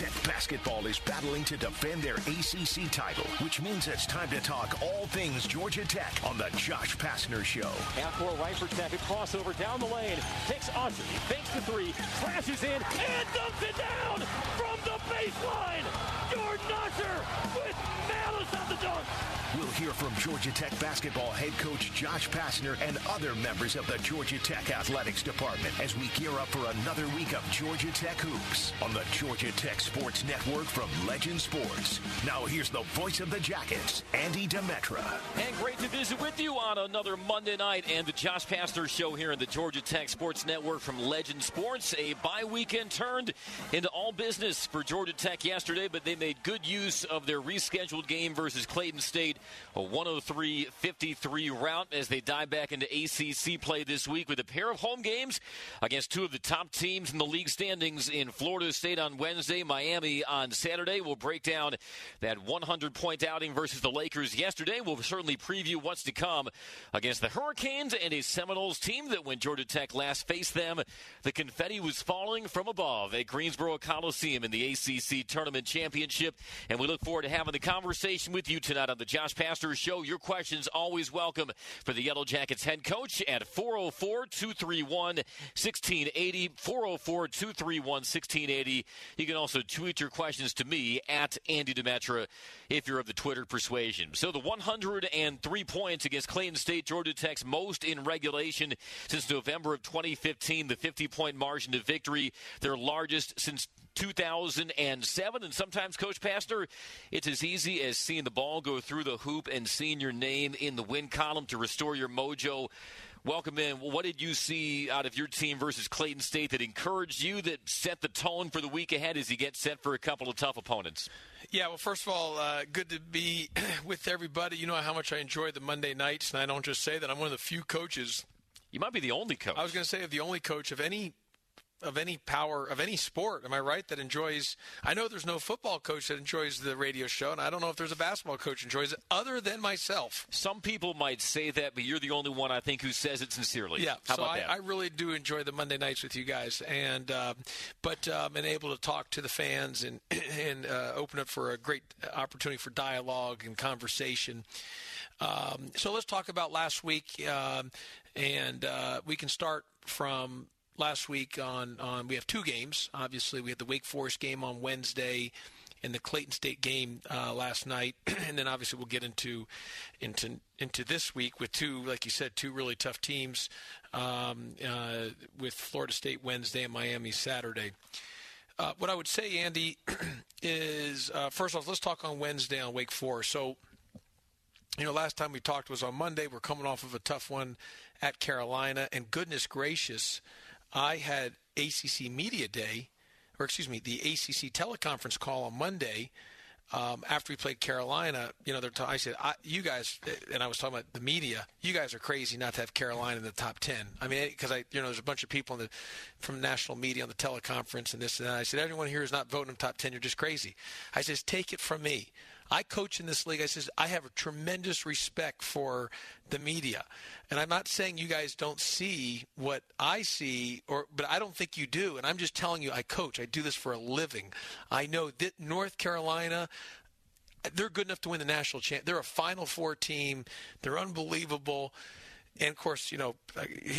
Tech basketball is battling to defend their ACC title, which means it's time to talk all things Georgia Tech on the Josh Pastner Show. Half court right for Tech. A crossover down the lane. Takes. He fakes the three. Crashes in and dumps it down from the baseline. Jordan Usher with malice on the dunk. We'll hear from Georgia Tech basketball head coach Josh Pastner and other members of the Georgia Tech athletics department as we gear up for another week of Georgia Tech hoops on the Georgia Tech Sports Network from Legend Sports. Now here's the voice of the Jackets, Andy Demetra. And great to visit with you on another Monday night and the Josh Pastner Show here in the Georgia Tech Sports Network from Legend Sports. A bye weekend turned into all business for Georgia Tech yesterday, but they made good use of their rescheduled game versus Clayton State a 103-53 rout as they dive back into ACC play this week with a pair of home games against two of the top teams in the league standings in Florida State on Wednesday, Miami on Saturday. We'll break down that 100-point outing versus the Lakers yesterday. We'll certainly preview what's to come against the Hurricanes and a Seminoles team that when Georgia Tech last faced them, the confetti was falling from above at Greensboro Coliseum in the ACC Tournament Championship. And we look forward to having the conversation with you tonight on the Josh Pastner Show. Your questions always welcome for the Yellow Jackets head coach at 404 231 1680. 404 231 1680. You can also tweet your questions to me at Andy Demetra if you're of the Twitter persuasion. So the 103 points against Clayton State, Georgia Tech's most in regulation since November of 2015. The 50 point margin of victory, their largest since 2007. And sometimes, Coach Pastner, it's as easy as seeing the ball go through the hoop and seeing your name in the win column to restore your mojo. Welcome in. What did you see out of your team versus Clayton State that encouraged you, that set the tone for the week ahead as you get set for a couple of tough opponents? Yeah, well, first of all, uh, good to be with everybody. You know how much I enjoy the Monday nights, and I don't just say that. I'm one of the few coaches. You might be the only coach. I was going to say the only coach of any of any power of any sport. Am i right? That enjoys i know there's no football coach that enjoys the radio show and i don't know if there's a basketball coach enjoys it other than myself. Some people might say that but you're the only one i think who says it sincerely. Yeah How so about I, that? I really do enjoy the monday nights with you guys and um, but um, and able to talk to the fans and and uh, open up for a great opportunity for dialogue and conversation. Um, so let's talk about last week um, and uh, we can start from last week on, on we have two games. Obviously, we had the Wake Forest game on Wednesday and the Clayton State game uh, last night, and then obviously we'll get into into into this week with two, like you said, two really tough teams um, uh, with Florida State Wednesday and Miami Saturday. Uh, what I would say, Andy, is uh, first off, let's talk on Wednesday on Wake Forest. So, you know, last time we talked was on Monday. We're coming off of a tough one at Carolina, and goodness gracious, I had ACC Media Day, or excuse me, the ACC teleconference call on Monday um, after we played Carolina. You know, t- I said, I, "You guys," and I was talking about the media. You guys are crazy not to have Carolina in the top ten. I mean, because I, you know, there's a bunch of people the, from national media on the teleconference and this and that. I said, "Everyone here is not voting them top ten. You're just crazy." I says, "Take it from me." I coach in this league. I says I have a tremendous respect for the media, and I'm not saying you guys don't see what I see, or but I don't think you do. And I'm just telling you, I coach. I do this for a living. I know that North Carolina. They're good enough to win the national champ. They're a Final Four team. They're unbelievable. And of course, you know,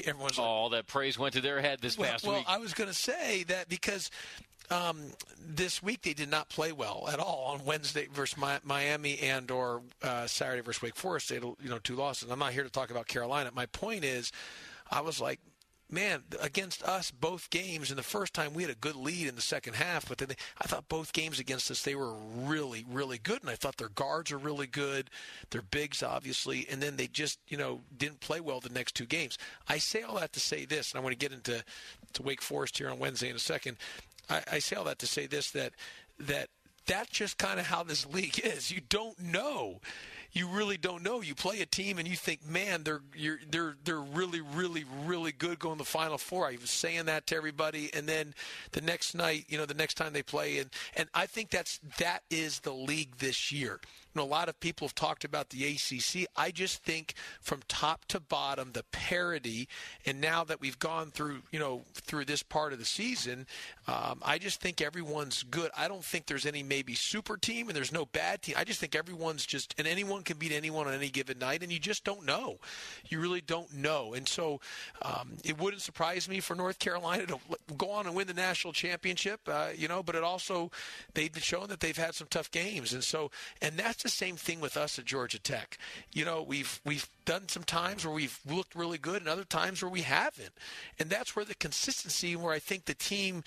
everyone's like, all that praise went to their head this well, past well, week. Well, I was going to say that because um, this week they did not play well at all on Wednesday versus Miami and or uh, Saturday versus Wake Forest. They you know two losses. I'm not here to talk about Carolina. My point is, I was like, man, against us both games. And the first time we had a good lead in the second half, but then they, I thought both games against us they were really really good, and I thought their guards are really good, their bigs obviously, and then they just you know didn't play well the next two games. I say all that to say this, and I want to get into to Wake Forest here on Wednesday in a second. I, I say all that to say this that that that's just kind of how this league is. You don't know. You really don't know. You play a team and you think, man, they're they're they're really, really, really good going to the Final Four. I was saying that to everybody, and then the next night, you know, the next time they play, and and I think that's that is the league this year. Know, a lot of people have talked about the ACC. I just think from top to bottom, the parity, and now that we've gone through, you know, through this part of the season, um, I just think everyone's good. I don't think there's any maybe super team and there's no bad team. I just think everyone's just, and anyone can beat anyone on any given night, and you just don't know. You really don't know. And so um, it wouldn't surprise me for North Carolina to go on and win the national championship, uh, you know, but it also, they've shown that they've had some tough games. And so, and that's the same thing with us at Georgia Tech. You know, we've we've done some times where we've looked really good, and other times where we haven't, and that's where the consistency, where I think the team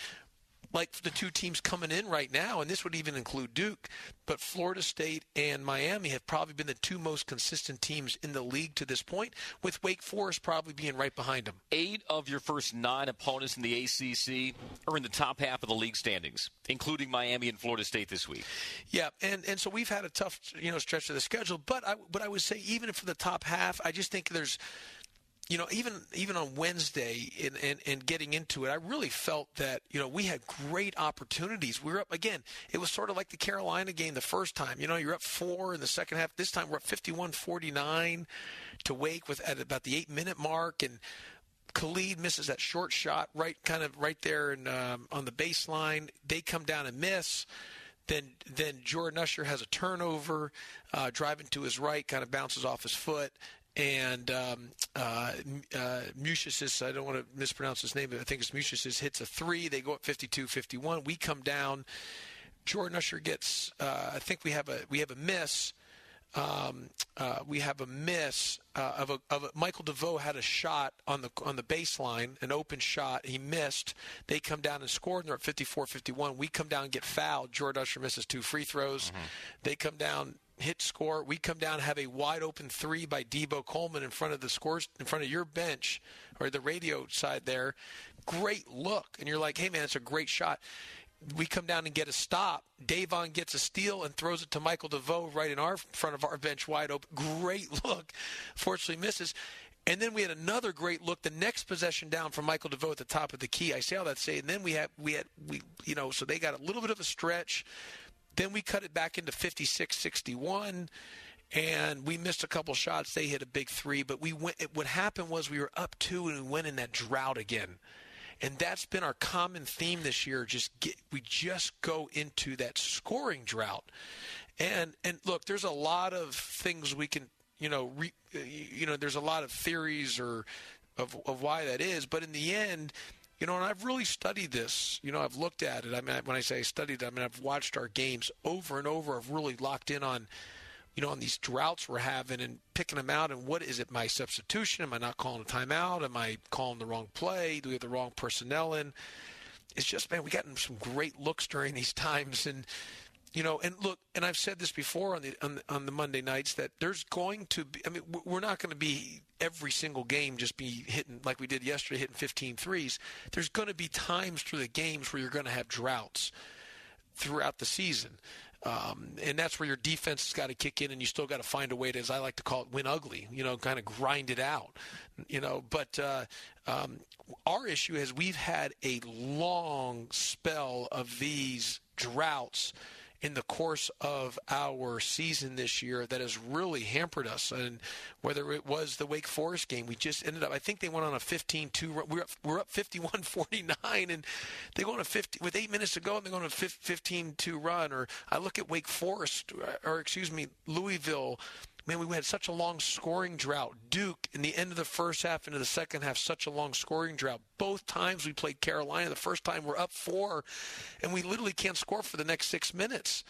like the two teams coming in right now, and this would even include Duke, but Florida State and Miami have probably been the two most consistent teams in the league to this point, with Wake Forest probably being right behind them. Eight of your first nine opponents in the ACC are in the top half of the league standings, including Miami and Florida State this week. Yeah, and, and so we've had a tough you know stretch of the schedule, but I but I would say even for the top half, I just think there's you know, even even on Wednesday and, and, and getting into it, I really felt that, you know, we had great opportunities. We were up again. It was sort of like the Carolina game the first time. You know, you're up four in the second half. This time we're up 51-49 to Wake with at about the eight minute mark and Khalid misses that short shot right kind of right there and um, on the baseline. They come down and miss. Then then Jordan Usher has a turnover, uh, driving to his right, kind of bounces off his foot and um, uh, uh, I don't want to mispronounce his name, but I think it's Musisis, hits a three. They go up 52-51. We come down. Jordan Usher gets, uh, I think we have a we have a miss. Um, uh, we have a miss uh, of a, of a, Michael DeVoe had a shot on the on the baseline, an open shot. He missed. They come down and score, and they're at 54-51. We come down and get fouled. Jordan Usher misses two free throws. Mm-hmm. They come down hit score. We come down have a wide open three by Deebo Coleman in front of the scores in front of your bench or the radio side there. Great look, and you're like, hey man, it's a great shot. We come down and get a stop. Davon gets a steal and throws it to Michael DeVoe right in our front of our bench, wide open. Great look. Fortunately, misses. And then we had another great look the next possession down from Michael DeVoe at the top of the key. I say all that to say, and then we had we had we you know so they got a little bit of a stretch. Then we cut it back into 56 61 and we missed a couple shots. They hit a big three, but we went. What happened was we were up two, and we went in that drought again, and that's been our common theme this year. Just get, we just go into that scoring drought, and and look, there's a lot of things we can, you know, re, you know, there's a lot of theories or of of why that is, but in the end, you know, and I've really studied this. You know, I've looked at it. I mean, when I say I studied, I mean I've watched our games over and over. I've really locked in on, you know, on these droughts we're having and picking them out. And what is it? My substitution? Am I not calling a timeout? Am I calling the wrong play? Do we have the wrong personnel in? It's just man, we've gotten some great looks during these times, and you know, and look, and I've said this before on the on the, on the Monday nights that there's going to be. I mean, we're not going to be every single game just be hitting like we did yesterday, hitting 15 threes. There's going to be times through the games where you're going to have droughts throughout the season. Um, and that's where your defense has got to kick in, and you still got to find a way to, as I like to call it, win ugly. You know, kind of grind it out. You know, but uh, um, our issue is we've had a long spell of these droughts in the course of our season this year that has really hampered us. And whether it was the Wake Forest game, we just ended up, I think they went on a 15 2, we're up, we're up 51 49, and they go on a 50, with eight minutes to go, and they go on a 15 2 run. Or I look at Wake Forest, or excuse me, Louisville man, we had such a long scoring drought. Duke in the end of the first half into the second half, such a long scoring drought. Both times we played Carolina, the first time we're up four, and we literally can't score for the next six minutes.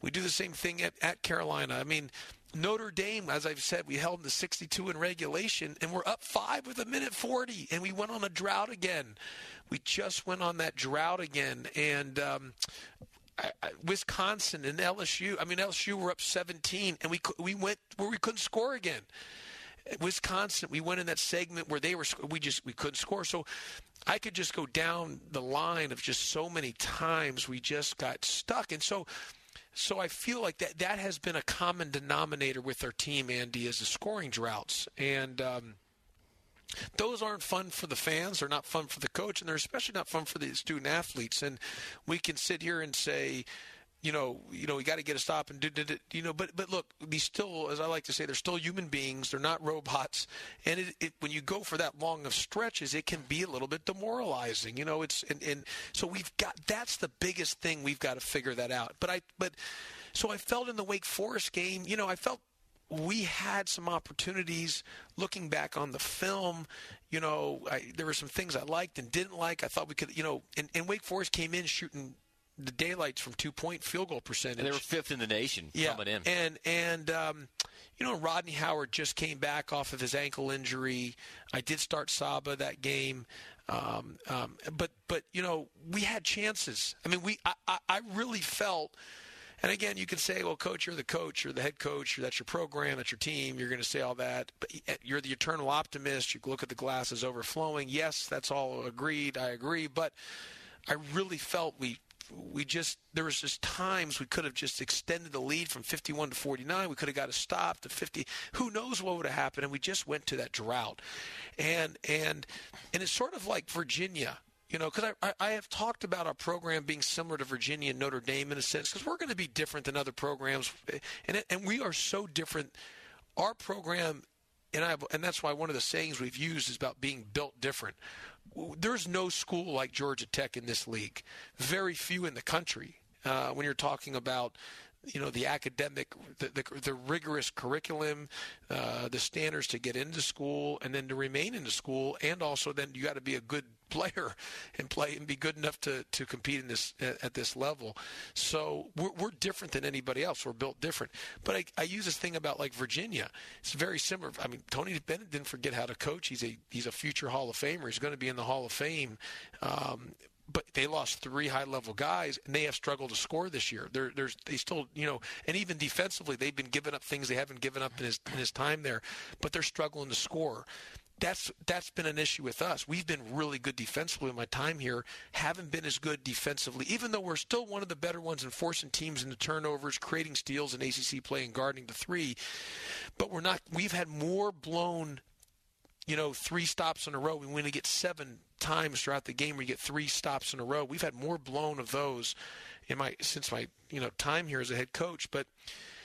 We do the same thing at, at Carolina. I mean, Notre Dame, as I've said, we held in the 62 in regulation, and we're up five with a minute 40, and we went on a drought again. We just went on that drought again, and um, Wisconsin and LSU. I mean, LSU were up 17, and we we went where we couldn't score again. Wisconsin, we went in that segment where they were we just we couldn't score. So I could just go down the line of just so many times we just got stuck, and so. So I feel like that that has been a common denominator with our team, Andy, is the scoring droughts, and um, those aren't fun for the fans. They're not fun for the coach, and they're especially not fun for the student athletes. And we can sit here and say, you know, you know, we got to get a stop and do, do, do, you know, but but look, these still, as I like to say, they're still human beings. They're not robots, and it, it, when you go for that long of stretches, it can be a little bit demoralizing. You know, it's and, and so we've got that's the biggest thing we've got to figure that out. But I but so I felt in the Wake Forest game, you know, I felt we had some opportunities looking back on the film. You know, I, there were some things I liked and didn't like. I thought we could, you know, and, and Wake Forest came in shooting the daylights from two point field goal percentage. And they were fifth in the nation yeah. coming in. And and um, you know Rodney Howard just came back off of his ankle injury. I did start Saba that game. Um, um, but but you know we had chances. I mean we I, I, I really felt. And again, you can say, "Well, coach, you're the coach, you're the head coach, that's your program, that's your team. You're going to say all that, but eh, you're the eternal optimist. You look at the glasses overflowing. Yes, that's all agreed. I agree, but I really felt we we just there was just times we could have just extended the lead from 51 to 49 we could have got a stop to 50 who knows what would have happened and we just went to that drought and and and it's sort of like virginia you know, because I, I have talked about our program being similar to Virginia and Notre Dame in a sense, because we're going to be different than other programs, and and we are so different. Our program, and I, and that's why one of the sayings we've used is about being built different there's no school like Georgia Tech in this league. Very few in the country. Uh, when you're talking about you know the academic the, the, the rigorous curriculum uh, the standards to get into school and then to remain in the school and also then you got to be a good player and play and be good enough to, to compete in this at this level. So we're, we're different than anybody else. We're built different. But I, I use this thing about like Virginia. It's very similar. I mean Tony Bennett didn't forget how to coach. He's a he's a future Hall of Famer. He's going to be in the Hall of Fame. Um, but they lost three high level guys and they have struggled to score this year. They're, there's they still you know and even defensively they've been giving up things they haven't given up in his in his time there, but they're struggling to score. That's that's been an issue with us. We've been really good defensively in my time here. Haven't been as good defensively, even though we're still one of the better ones in forcing teams into turnovers, creating steals in ACC play, and guarding the three. But we're not. We've had more blown you know, three stops in a row. We win to get seven times throughout the game where you get three stops in a row. We've had more blown of those in my since my you know time here as a head coach. But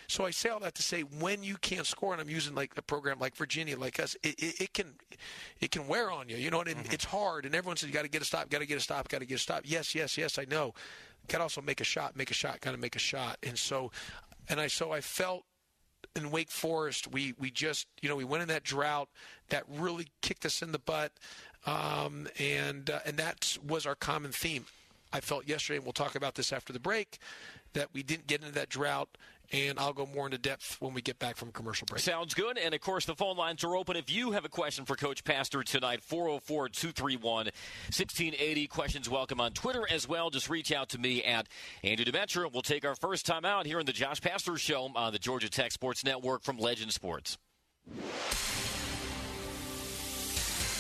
so I say all that to say when you can't score, and I'm using like a program like Virginia, like us, it, it, it can it can wear on you. You know, and mm-hmm. it's hard. And everyone says you got to get a stop, got to get a stop, got to get a stop. Yes, yes, yes, I know. Got to also make a shot, make a shot, got to make a shot. And so, and I so I felt in Wake Forest, we we just you know we went in that drought that really kicked us in the butt, um, and uh, and that was our common theme. I felt yesterday, and we'll talk about this after the break, that we didn't get into that drought and I'll go more into depth when we get back from commercial break. Sounds good. And of course, the phone lines are open. If you have a question for Coach Pastner tonight, 404 231 1680. Questions welcome on Twitter as well. Just reach out to me at Andrew Demetra. We'll take our first time out here in the Josh Pastner Show on the Georgia Tech Sports Network from Legend Sports.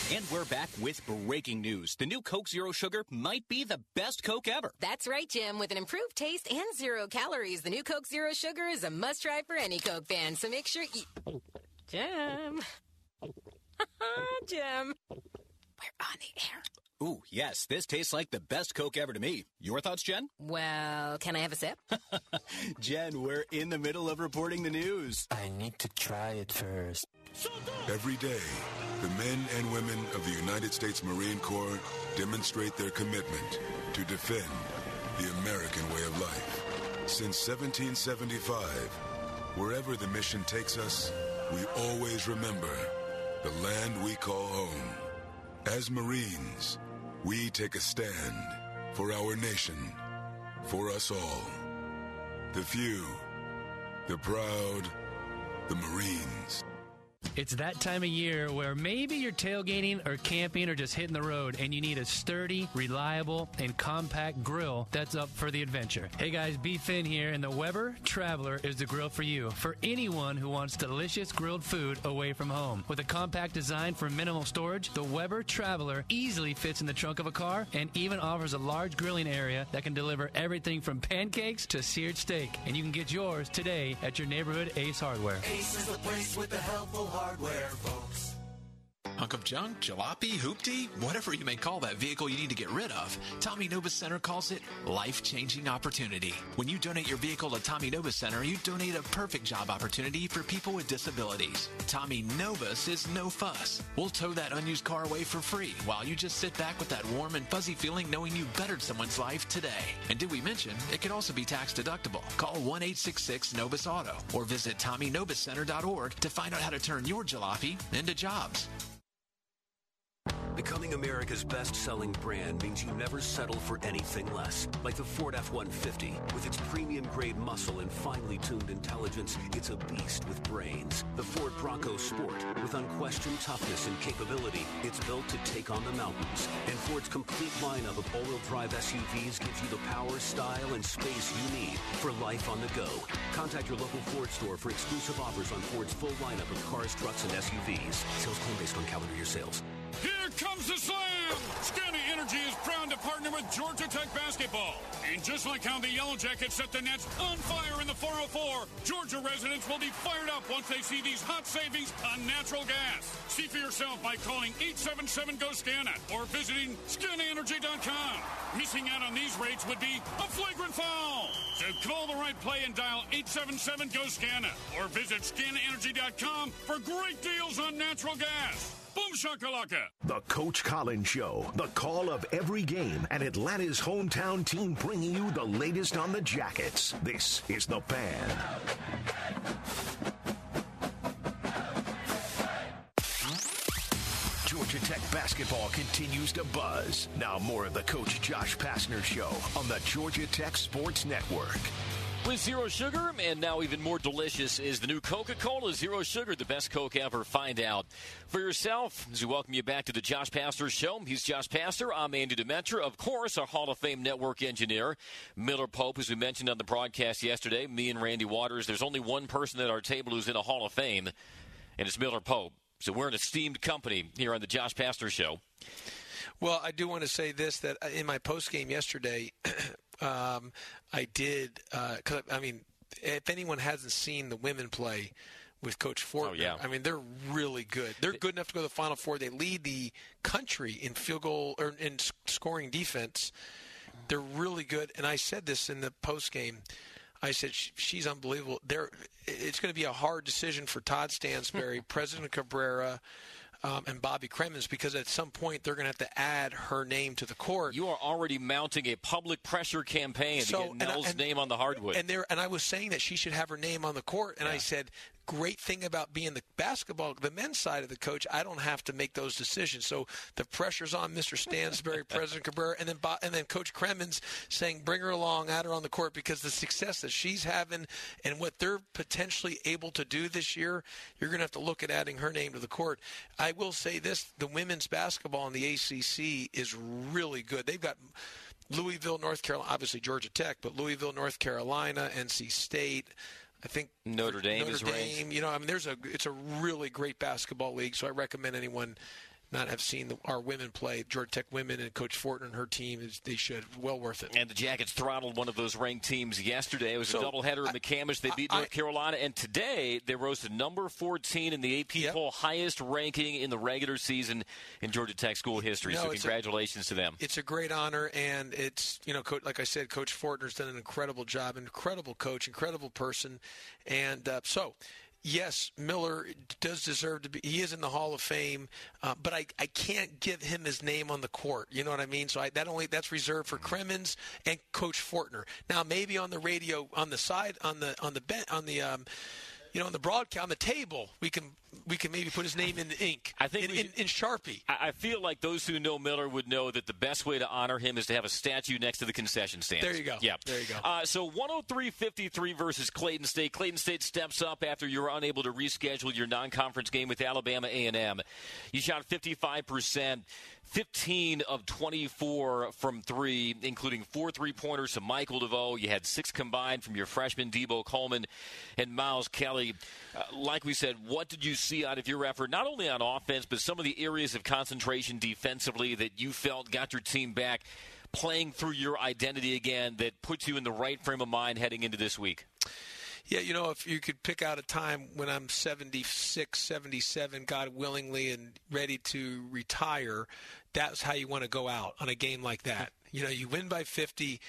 And we're back with breaking news. The new Coke Zero Sugar might be the best Coke ever. That's right, Jim. With an improved taste and zero calories, the new Coke Zero Sugar is a must try for any Coke fan. So make sure you. Jim. Jim. We're on the air. Ooh, yes, this tastes like the best Coke ever to me. Your thoughts, Jen? Well, can I have a sip? Jen, we're in the middle of reporting the news. I need to try it first. Every day, the men and women of the United States Marine Corps demonstrate their commitment to defend the American way of life. Since 1775, wherever the mission takes us, we always remember the land we call home. As Marines, we take a stand for our nation, for us all. The few, the proud, the Marines. It's that time of year where maybe you're tailgating or camping or just hitting the road and you need a sturdy, reliable, and compact grill that's up for the adventure. Hey guys, B. Finn here, and the Weber Traveler is the grill for you. For anyone who wants delicious grilled food away from home. With a compact design for minimal storage, the Weber Traveler easily fits in the trunk of a car and even offers a large grilling area that can deliver everything from pancakes to seared steak. And you can get yours today at your neighborhood Ace Hardware. Ace is the place with the helpful hardware, folks. Hunk of junk, jalopy, hoopty, whatever you may call that vehicle you need to get rid of, Tommy Nobis Center calls it life-changing opportunity. When you donate your vehicle to Tommy Nobis Center, you donate a perfect job opportunity for people with disabilities. Tommy Nobis is no fuss. We'll tow that unused car away for free while you just sit back with that warm and fuzzy feeling knowing you bettered someone's life today. And did we mention it can also be tax deductible? Call 1-866-NOBIS Auto or visit TommyNobisCenter.org to find out how to turn your jalopy into jobs. Becoming America's best-selling brand means you never settle for anything less. Like the Ford F-150. With its premium-grade muscle and finely tuned intelligence, it's a beast with brains. The Ford Bronco Sport. With unquestioned toughness and capability, it's built to take on the mountains. And Ford's complete lineup of all-wheel drive SUVs gives you the power, style, and space you need for life on the go. Contact your local Ford store for exclusive offers on Ford's full lineup of cars, trucks, and SUVs. Sales claim based on calendar year sales. Here comes the slam! SCANA Energy is proud to partner with Georgia Tech basketball. And just like how the Yellow Jackets set the Nets on fire in the 404, Georgia residents will be fired up once they see these hot savings on natural gas. See for yourself by calling 877-GO-SCAN-IT or visiting SCANAenergy.com. Missing out on these rates would be a flagrant foul. So call the right play and dial 877-GO-SCAN-IT or visit SCANAenergy.com for great deals on natural gas. Boom shakalaka. The Coach Collins Show, the call of every game, and Atlanta's hometown team bringing you the latest on the Jackets. This is The Fan. Georgia Tech basketball continues to buzz. Now more of the Coach Josh Pastner Show on the Georgia Tech Sports Network. With zero sugar, and now even more delicious is the new Coca Cola Zero Sugar, the best Coke ever. Find out for yourself as we welcome you back to the Josh Pastner Show. He's Josh Pastner. I'm Andy Demetra. Of course, our Hall of Fame network engineer, Miller Pope, as we mentioned on the broadcast yesterday. Me and Randy Waters. There's only one person at our table who's in a Hall of Fame, and it's Miller Pope. So we're an esteemed company here on the Josh Pastner Show. Well, I do want to say this that in my post game yesterday, um, I did. Uh, cause, I mean, if anyone hasn't seen the women play with Coach Fort, oh, yeah. I mean they're really good. They're good enough to go to the Final Four. They lead the country in field goal or in scoring defense. They're really good. And I said this in the post game. I said she's unbelievable. There, it's going to be a hard decision for Todd Stansbury, President Cabrera, um, and Bobby Cremins because at some point they're going to have to add her name to the court. You are already mounting a public pressure campaign so, to get Nell's and, name on the hardwood. And there, and I was saying that she should have her name on the court, and yeah. I said great thing about being the basketball, the men's side of the coach, I don't have to make those decisions. So the pressure's on Mr. Stansbury, President Cabrera, and then and then Coach Cremins saying, bring her along, add her on the court because the success that she's having and what they're potentially able to do this year, you're going to have to look at adding her name to the court. I will say this: the women's basketball in the ACC is really good. They've got. Louisville, North Carolina, obviously Georgia Tech, but Louisville, North Carolina, NC State, I think Notre Dame Notre is Dame, ranked. You know, I mean, there's a it's a really great basketball league. So I recommend anyone not have seen the, our women play, Georgia Tech women, and Coach Fortner and her team is they should well worth it. And the Jackets throttled one of those ranked teams yesterday. It was So, a doubleheader in I- McCamish. They beat I- North Carolina, and today they rose to number 14 in the AP Yep. poll, highest ranking in the regular season in Georgia Tech school history. No, so it's a- congratulations to them. It's a great honor, and it's you know, like I said, Coach Fortner's done an incredible job, incredible coach, incredible person, and uh, so. Yes, Miller does deserve to be. He is in the Hall of Fame, uh, but I, I can't give him his name on the court. You know what I mean? So I, that only that's reserved for Cremins and Coach Fortner. Now maybe on the radio, on the side, on the on the on the um, you know, on the broadcast, on the table, we can we can maybe put his name in the ink. I think in, we in, in Sharpie. I I feel like those who know Miller would know that the best way to honor him is to have a statue next to the concession stand. There you go. Yeah. There you go. Uh, so 103-53 versus Clayton State. Clayton State steps up after you were unable to reschedule your non-conference game with Alabama A&M. You shot 55%. 15 of 24 from three, including four three pointers to Michael DeVoe. You had six combined from your freshman Deebo Coleman and Miles Kelly. Uh, like we said, what did you see out of your effort, not only on offense, but some of the areas of concentration defensively that you felt got your team back playing through your identity again that puts you in the right frame of mind heading into this week? Yeah, you know, if you could pick out a time when I'm 76, 77, God willingly, and ready to retire, that's how you want to go out on a game like that. You know, you win by 50,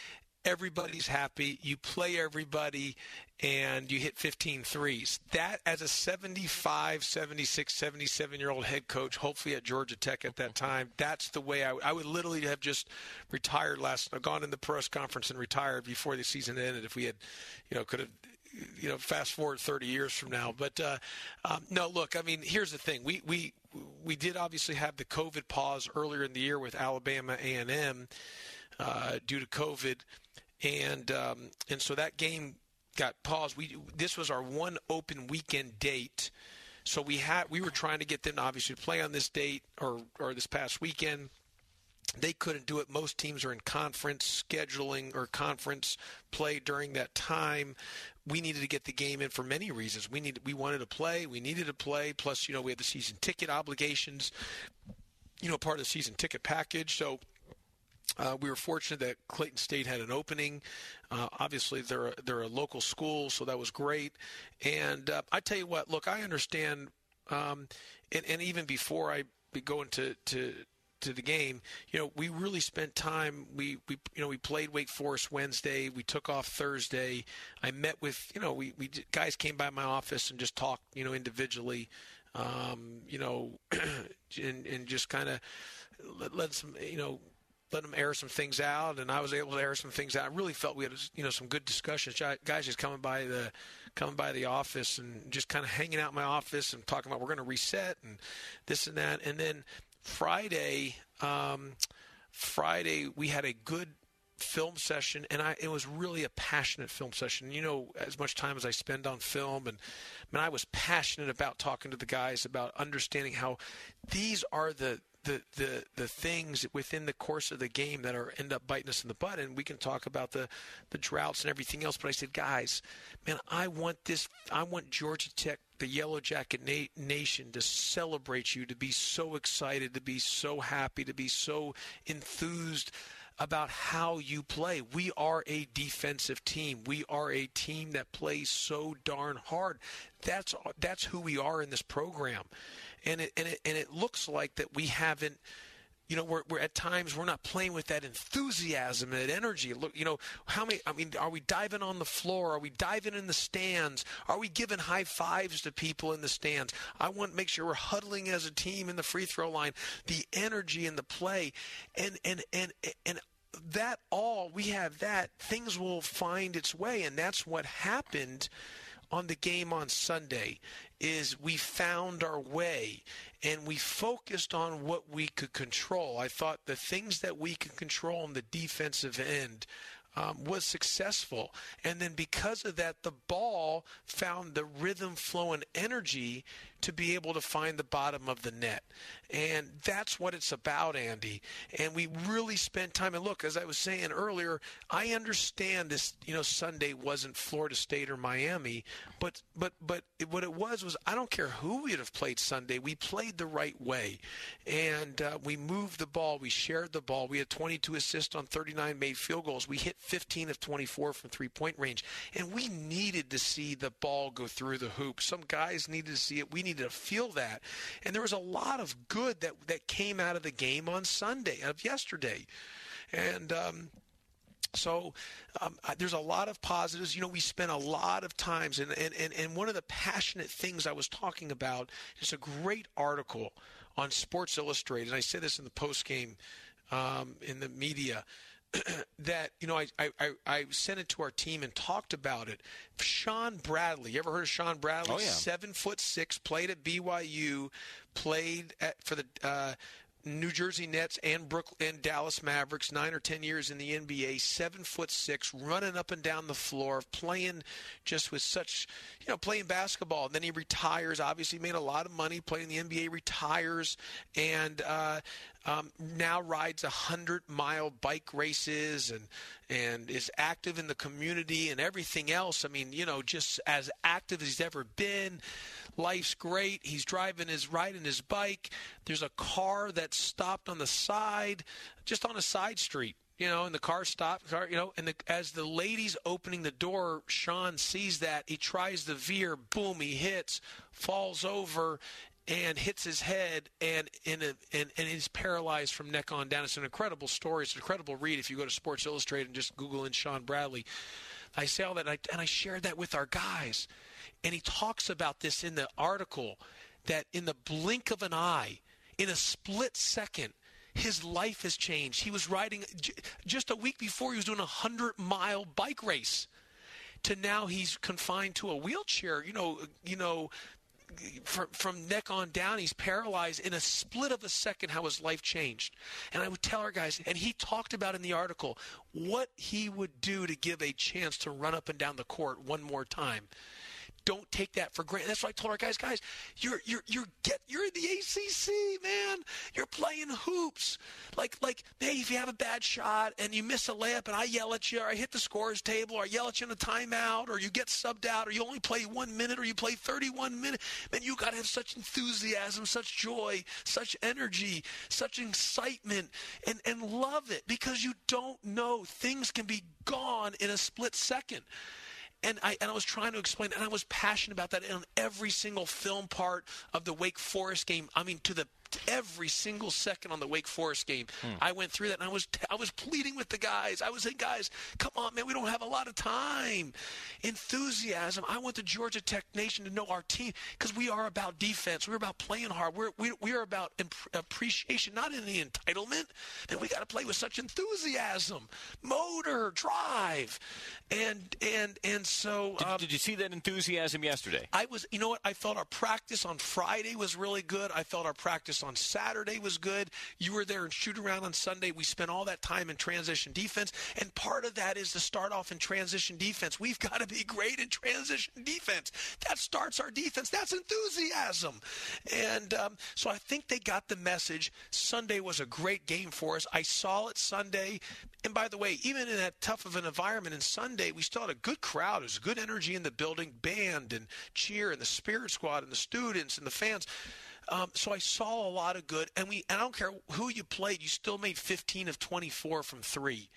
everybody's happy, you play everybody, and you hit 15 threes. That, as a 75, 76, 77 year old head coach, hopefully at Georgia Tech at that time, that's the way I, I would literally have just retired last, gone in the press conference and retired before the season ended if we had, you know, could have you know, fast forward 30 years from now. But uh, um, no, look, I mean, here's the thing: we we we did obviously have the COVID pause earlier in the year with Alabama A&M uh, due to COVID, and um, and so that game got paused. We this was our one open weekend date. So we had we were trying to get them to obviously play on this date or or this past weekend they couldn't do it. Most teams are in conference scheduling or conference play during that time. We needed to get the game in for many reasons. We needed, we wanted to play. We needed to play. Plus, you know, we had the season ticket obligations. You know, part of the season ticket package. So uh, we were fortunate that Clayton State had an opening. Uh, obviously, they're a, they're a local school, so that was great. And uh, I tell you what, look, I understand, um, and, and even before I go into to to the game, you know, we really spent time. We, we you know we played Wake Forest Wednesday. We took off Thursday. I met with you know we, we guys came by my office and just talked you know individually, um, you know, and and just kind of let, let some you know let them air some things out, and I was able to air some things out. I really felt we had you know some good discussions. Guys just coming by the coming by the office and just kind of hanging out in my office and talking about we're going to reset and this and that, and then Friday, um, Friday we had a good film session, and I it was really a passionate film session. You know, as much time as I spend on film, and I mean, I was passionate about talking to the guys about understanding how these are the the, the the things within the course of the game that are end up biting us in the butt and we can talk about the the droughts and everything else but I said guys man I want this I want Georgia Tech the Yellow Jacket na- Nation to celebrate you, to be so excited, to be so happy, to be so enthused about how you play. We are a defensive team. We are a team that plays so darn hard. That's that's who we are in this program, and it and it, and it looks like that we haven't you know, we're, we're at times we're not playing with that enthusiasm and that energy. Look, you know, how many? I mean, are we diving on the floor? Are we diving in the stands? Are we giving high fives to people in the stands? I want to make sure we're huddling as a team in the free throw line. The energy and the play, and and and and that all we have that things will find its way, and that's what happened on the game on Sunday is we found our way and we focused on what we could control. I thought the things that we could control on the defensive end um, was successful. And then because of that, the ball found the rhythm, flow, and energy to be able to find the bottom of the net. And that's what it's about, Andy. And we really spent time. And look, as I was saying earlier, I understand this. You know, Sunday wasn't Florida State or Miami, but but but what it was was I don't care who we'd have played Sunday. We played the right way, and uh, we moved the ball. We shared the ball. We had 22 assists on 39 made field goals. We hit 15 of 24 from three point range, and we needed to see the ball go through the hoop. Some guys needed to see it. We needed to feel that, and there was a lot of good that that came out of the game on Sunday of yesterday, and. Um, so um, there's a lot of positives. You know, we spent a lot of times, and, and, and, one of the passionate things I was talking about is a great article on Sports Illustrated. And I said this in the post game um, in the media that you know I, I I sent it to our team and talked about it. Shawn Bradley, you ever heard of Shawn Bradley? Oh, yeah. Seven foot six, played at BYU, played at, for the uh, New Jersey Nets and Brooklyn and Dallas Mavericks, nine or ten years in the NBA, seven foot six, running up and down the floor, playing just with such, you know, playing basketball. And then he retires. Obviously, made a lot of money playing the NBA. Retires and uh, um, now rides a hundred mile bike races and and is active in the community and everything else. I mean, you know, just as active as he's ever been. Life's great. He's driving his riding his bike. There's a car that stopped on the side, just on a side street you know, and the car stops, car, you know, and the, as the lady's opening the door, Shawn sees that. He tries the veer, boom, he hits, falls over, and hits his head and in a, and, and is paralyzed from neck on down. It's an incredible story. It's an incredible read if you go to Sports Illustrated and just Google in Shawn Bradley. I say all that, and I, and I shared that with our guys. And he talks about this in the article that in the blink of an eye, in a split second, his life has changed. He was riding just a week before he was doing a 100 mile bike race to now he's confined to a wheelchair. You know, you know, from, from neck on down, he's paralyzed in a split of a second how his life changed. And I would tell our guys, and he talked about in the article what he would do to give a chance to run up and down the court one more time don't take that for granted. That's why I told our guys, guys, you're you're you're get you're in the ACC, man. You're playing hoops. Like like hey, if you have a bad shot and you miss a layup and I yell at you, or I hit the scores table, or I yell at you in a timeout, or you get subbed out, or you only play one minute, or you play 31 minutes, man, you got to have such enthusiasm, such joy, such energy, such excitement, and and love it because you don't know things can be gone in a split second and I and I was trying to explain, and I was passionate about that in every single film part of the Wake Forest game. I mean, to the every single second on the Wake Forest game. Hmm. I went through that and I was I was pleading with the guys. I was saying, guys, come on, man, we don't have a lot of time. Enthusiasm. I want the Georgia Tech Nation to know our team because we are about defense. We're about playing hard. We're we, we are about imp- appreciation, not any entitlement. And we got to play with such enthusiasm, motor, drive, and and and so. Did, um, did you see that enthusiasm yesterday? I was. You know what? I felt our practice on Friday was really good. I felt our practice practice on Saturday was good. You were there and shoot around on Sunday. We spent all that time in transition defense. And part of that is to start off in transition defense. We've got to be great in transition defense. That starts our defense. That's enthusiasm. And um, so I think they got the message. Sunday was a great game for us. I saw it Sunday. And by the way, even in that tough of an environment in Sunday, we still had a good crowd. There's good energy in the building, band and cheer and the spirit squad and the students and the fans. Um, so I saw a lot of good, and we. And I don't care who you played, you still made 15 of 24 from three.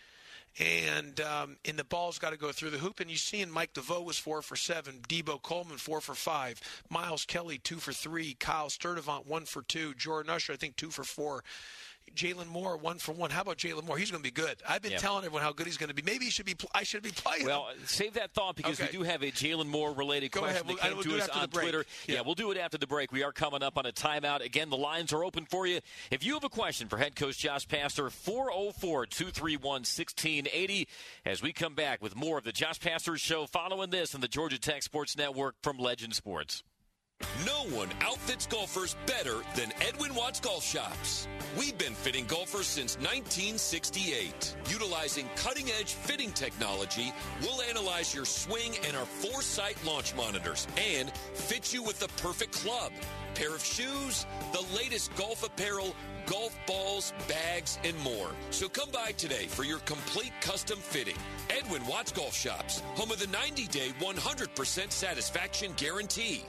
And um, and the ball's got to go through the hoop. And you see, and Mike DeVoe was four for seven, Deebo Coleman four for five, Miles Kelly two for three, Kyle Sturdivant one for two, Jordan Usher I think two for four. Jalon Moore one for one. How about Jalon Moore? He's going to be good. I've been telling everyone how good he's going to be. Maybe he should be. I should be playing. Well, him. save that thought because okay. we do have a Jalon Moore related Go question ahead. that came we'll, to we'll us on Twitter. Yeah. yeah. we'll do it after the break. We are coming up on a timeout. Again, the lines are open for you. If you have a question for head coach Josh Pastner, 404 231 1680. As we come back with more of the Josh Pastner Show following this on the Georgia Tech Sports Network from Legend Sports. No one outfits golfers better than Edwin Watts Golf Shops. We've been fitting golfers since 1968. Utilizing cutting edge fitting technology, we'll analyze your swing and our foresight launch monitors and fit you with the perfect club, pair of shoes, the latest golf apparel, golf balls, bags, and more. So come by today for your complete custom fitting. Edwin Watts Golf Shops, home of the 90 day 100% satisfaction guarantee.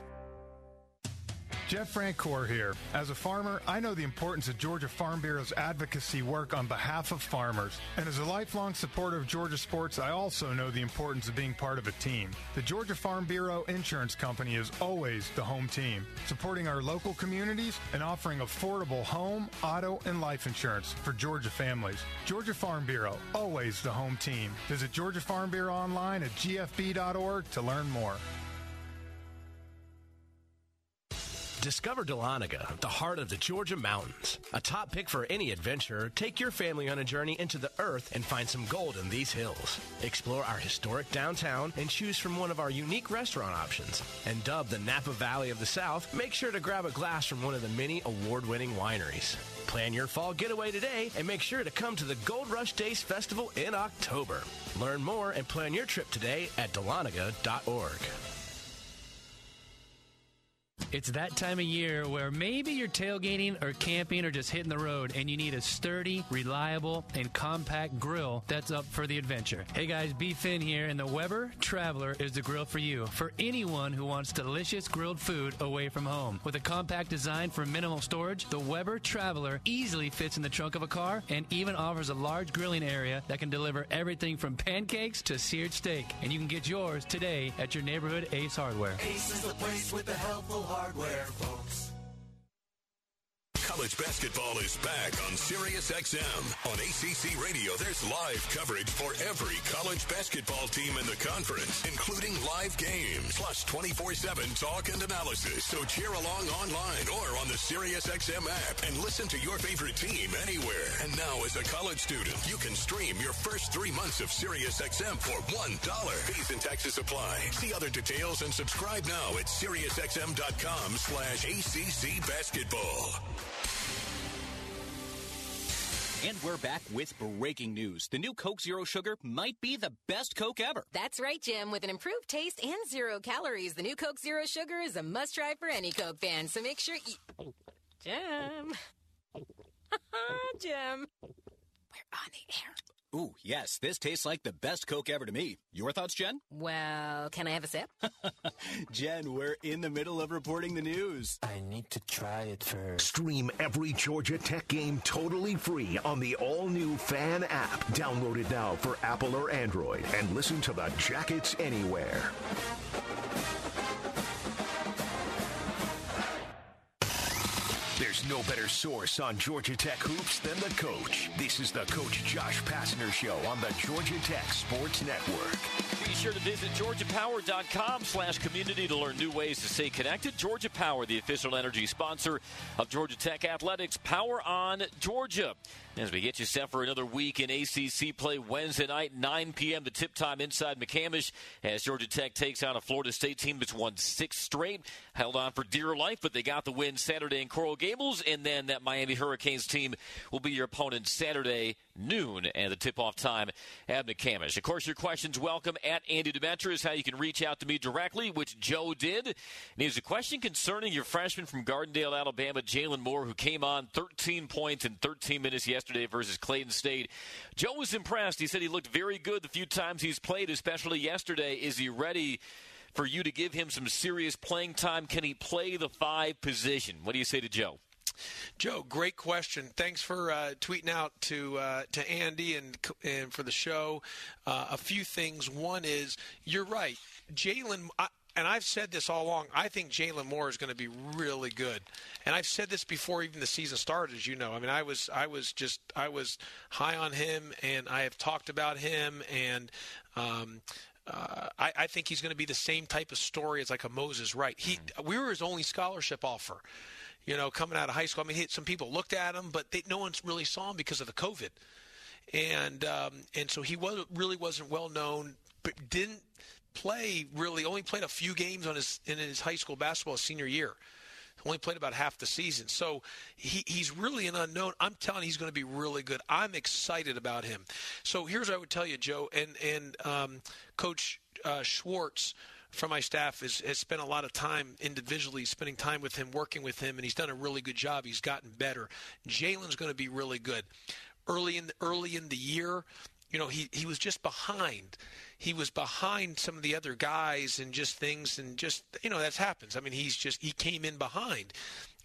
Jeff Francoeur here. As a farmer, I know the importance of Georgia Farm Bureau's advocacy work on behalf of farmers. And as a lifelong supporter of Georgia sports, I also know the importance of being part of a team. The Georgia Farm Bureau Insurance Company is always the home team, supporting our local communities and offering affordable home, auto, and life insurance for Georgia families. Georgia Farm Bureau, always the home team. Visit Georgia Farm Bureau online at gfb.org to learn more. Discover Dahlonega, the heart of the Georgia mountains. A top pick for any adventurer, take your family on a journey into the earth and find some gold in these hills. Explore our historic downtown and choose from one of our unique restaurant options. And dubbed the Napa Valley of the South, make sure to grab a glass from one of the many award-winning wineries. Plan your fall getaway today and make sure to come to the Gold Rush Days Festival in October. Learn more and plan your trip today at dahlonega.org. It's that time of year where maybe you're tailgating or camping or just hitting the road and you need a sturdy, reliable, and compact grill that's up for the adventure. Hey guys, B. Finn here, and the Weber Traveler is the grill for you. For anyone who wants delicious grilled food away from home. With a compact design for minimal storage, the Weber Traveler easily fits in the trunk of a car and even offers a large grilling area that can deliver everything from pancakes to seared steak. And you can get yours today at your neighborhood Ace Hardware. Ace is the place with the helpful hardware, folks. College basketball is back on Sirius XM. On ACC Radio, there's live coverage for every college basketball team in the conference, including live games, plus 24-7 talk and analysis. So cheer along online or on the Sirius XM app and listen to your favorite team anywhere. And now, as a college student, you can stream your first three months of Sirius XM for $1. Fees and taxes apply. See other details and subscribe now at SiriusXM.com slash ACC basketball. And we're back with breaking news. The new Coke Zero Sugar might be the best Coke ever. That's right, Jim. With an improved taste and zero calories, the new Coke Zero Sugar is a must try for any Coke fan. So make sure you. Jim. Jim. We're on the air. Ooh, yes, this tastes like the best Coke ever to me. Your thoughts, Jen? Well, can I have a sip? Jen, we're in the middle of reporting the news. I need to try it first. Stream every Georgia Tech game totally free on the all-new Fan app. Download it now for Apple or Android and listen to the Jackets anywhere. No better source on Georgia Tech hoops than the coach. This is the Coach Josh Pastner Show on the Georgia Tech Sports Network. Be sure to visit georgiapower.com slash community to learn new ways to stay connected. Georgia Power, the official energy sponsor of Georgia Tech Athletics. Power on Georgia. As we get you set for another week in ACC play Wednesday night, 9 p.m. the tip time inside McCamish as Georgia Tech takes on a Florida State team that's won six straight. Held on for dear life, but they got the win Saturday in Coral Gables. And then that Miami Hurricanes team will be your opponent Saturday noon and the tip-off time at McCamish. Of course, your questions welcome at Andy Demetra how you can reach out to me directly, which Joe did. And he has a question concerning your freshman from Gardendale, Alabama, Jalon Moore, who came on 13 points in 13 minutes yesterday versus Clayton State. Joe was impressed. He said he looked very good the few times he's played, especially yesterday. Is he ready? For you to give him some serious playing time, can he play the five position? What do you say to Joe? Joe, great question. Thanks for uh, tweeting out to uh, to Andy and and for the show. Uh, a few things. One is you're right, Jalon. And I've said this all along. I think Jalon Moore is going to be really good, and I've said this before even the season started. As you know, I mean, I was I was just I was high on him, and I have talked about him, and um, uh, I, I, think he's going to be the same type of story as like a Moses Wright. He, we were his only scholarship offer you know, coming out of high school. I mean, some people looked at him, but they, no one really saw him because of the COVID, and um, and so he was really wasn't well known, but didn't play really. Only played a few games on his in his high school basketball senior year. Only played about half the season, so he, he's really an unknown. I'm telling you, he's going to be really good. I'm excited about him. So here's what I would tell you, Joe, and and um, Coach uh, Schwartz from my staff has, has spent a lot of time individually spending time with him, working with him, and he's done a really good job. He's gotten better. Jalon's going to be really good. Early in the, early in the year, you know, he, he was just behind. He was behind some of the other guys and just things and just you know that happens. I mean, he's just he came in behind.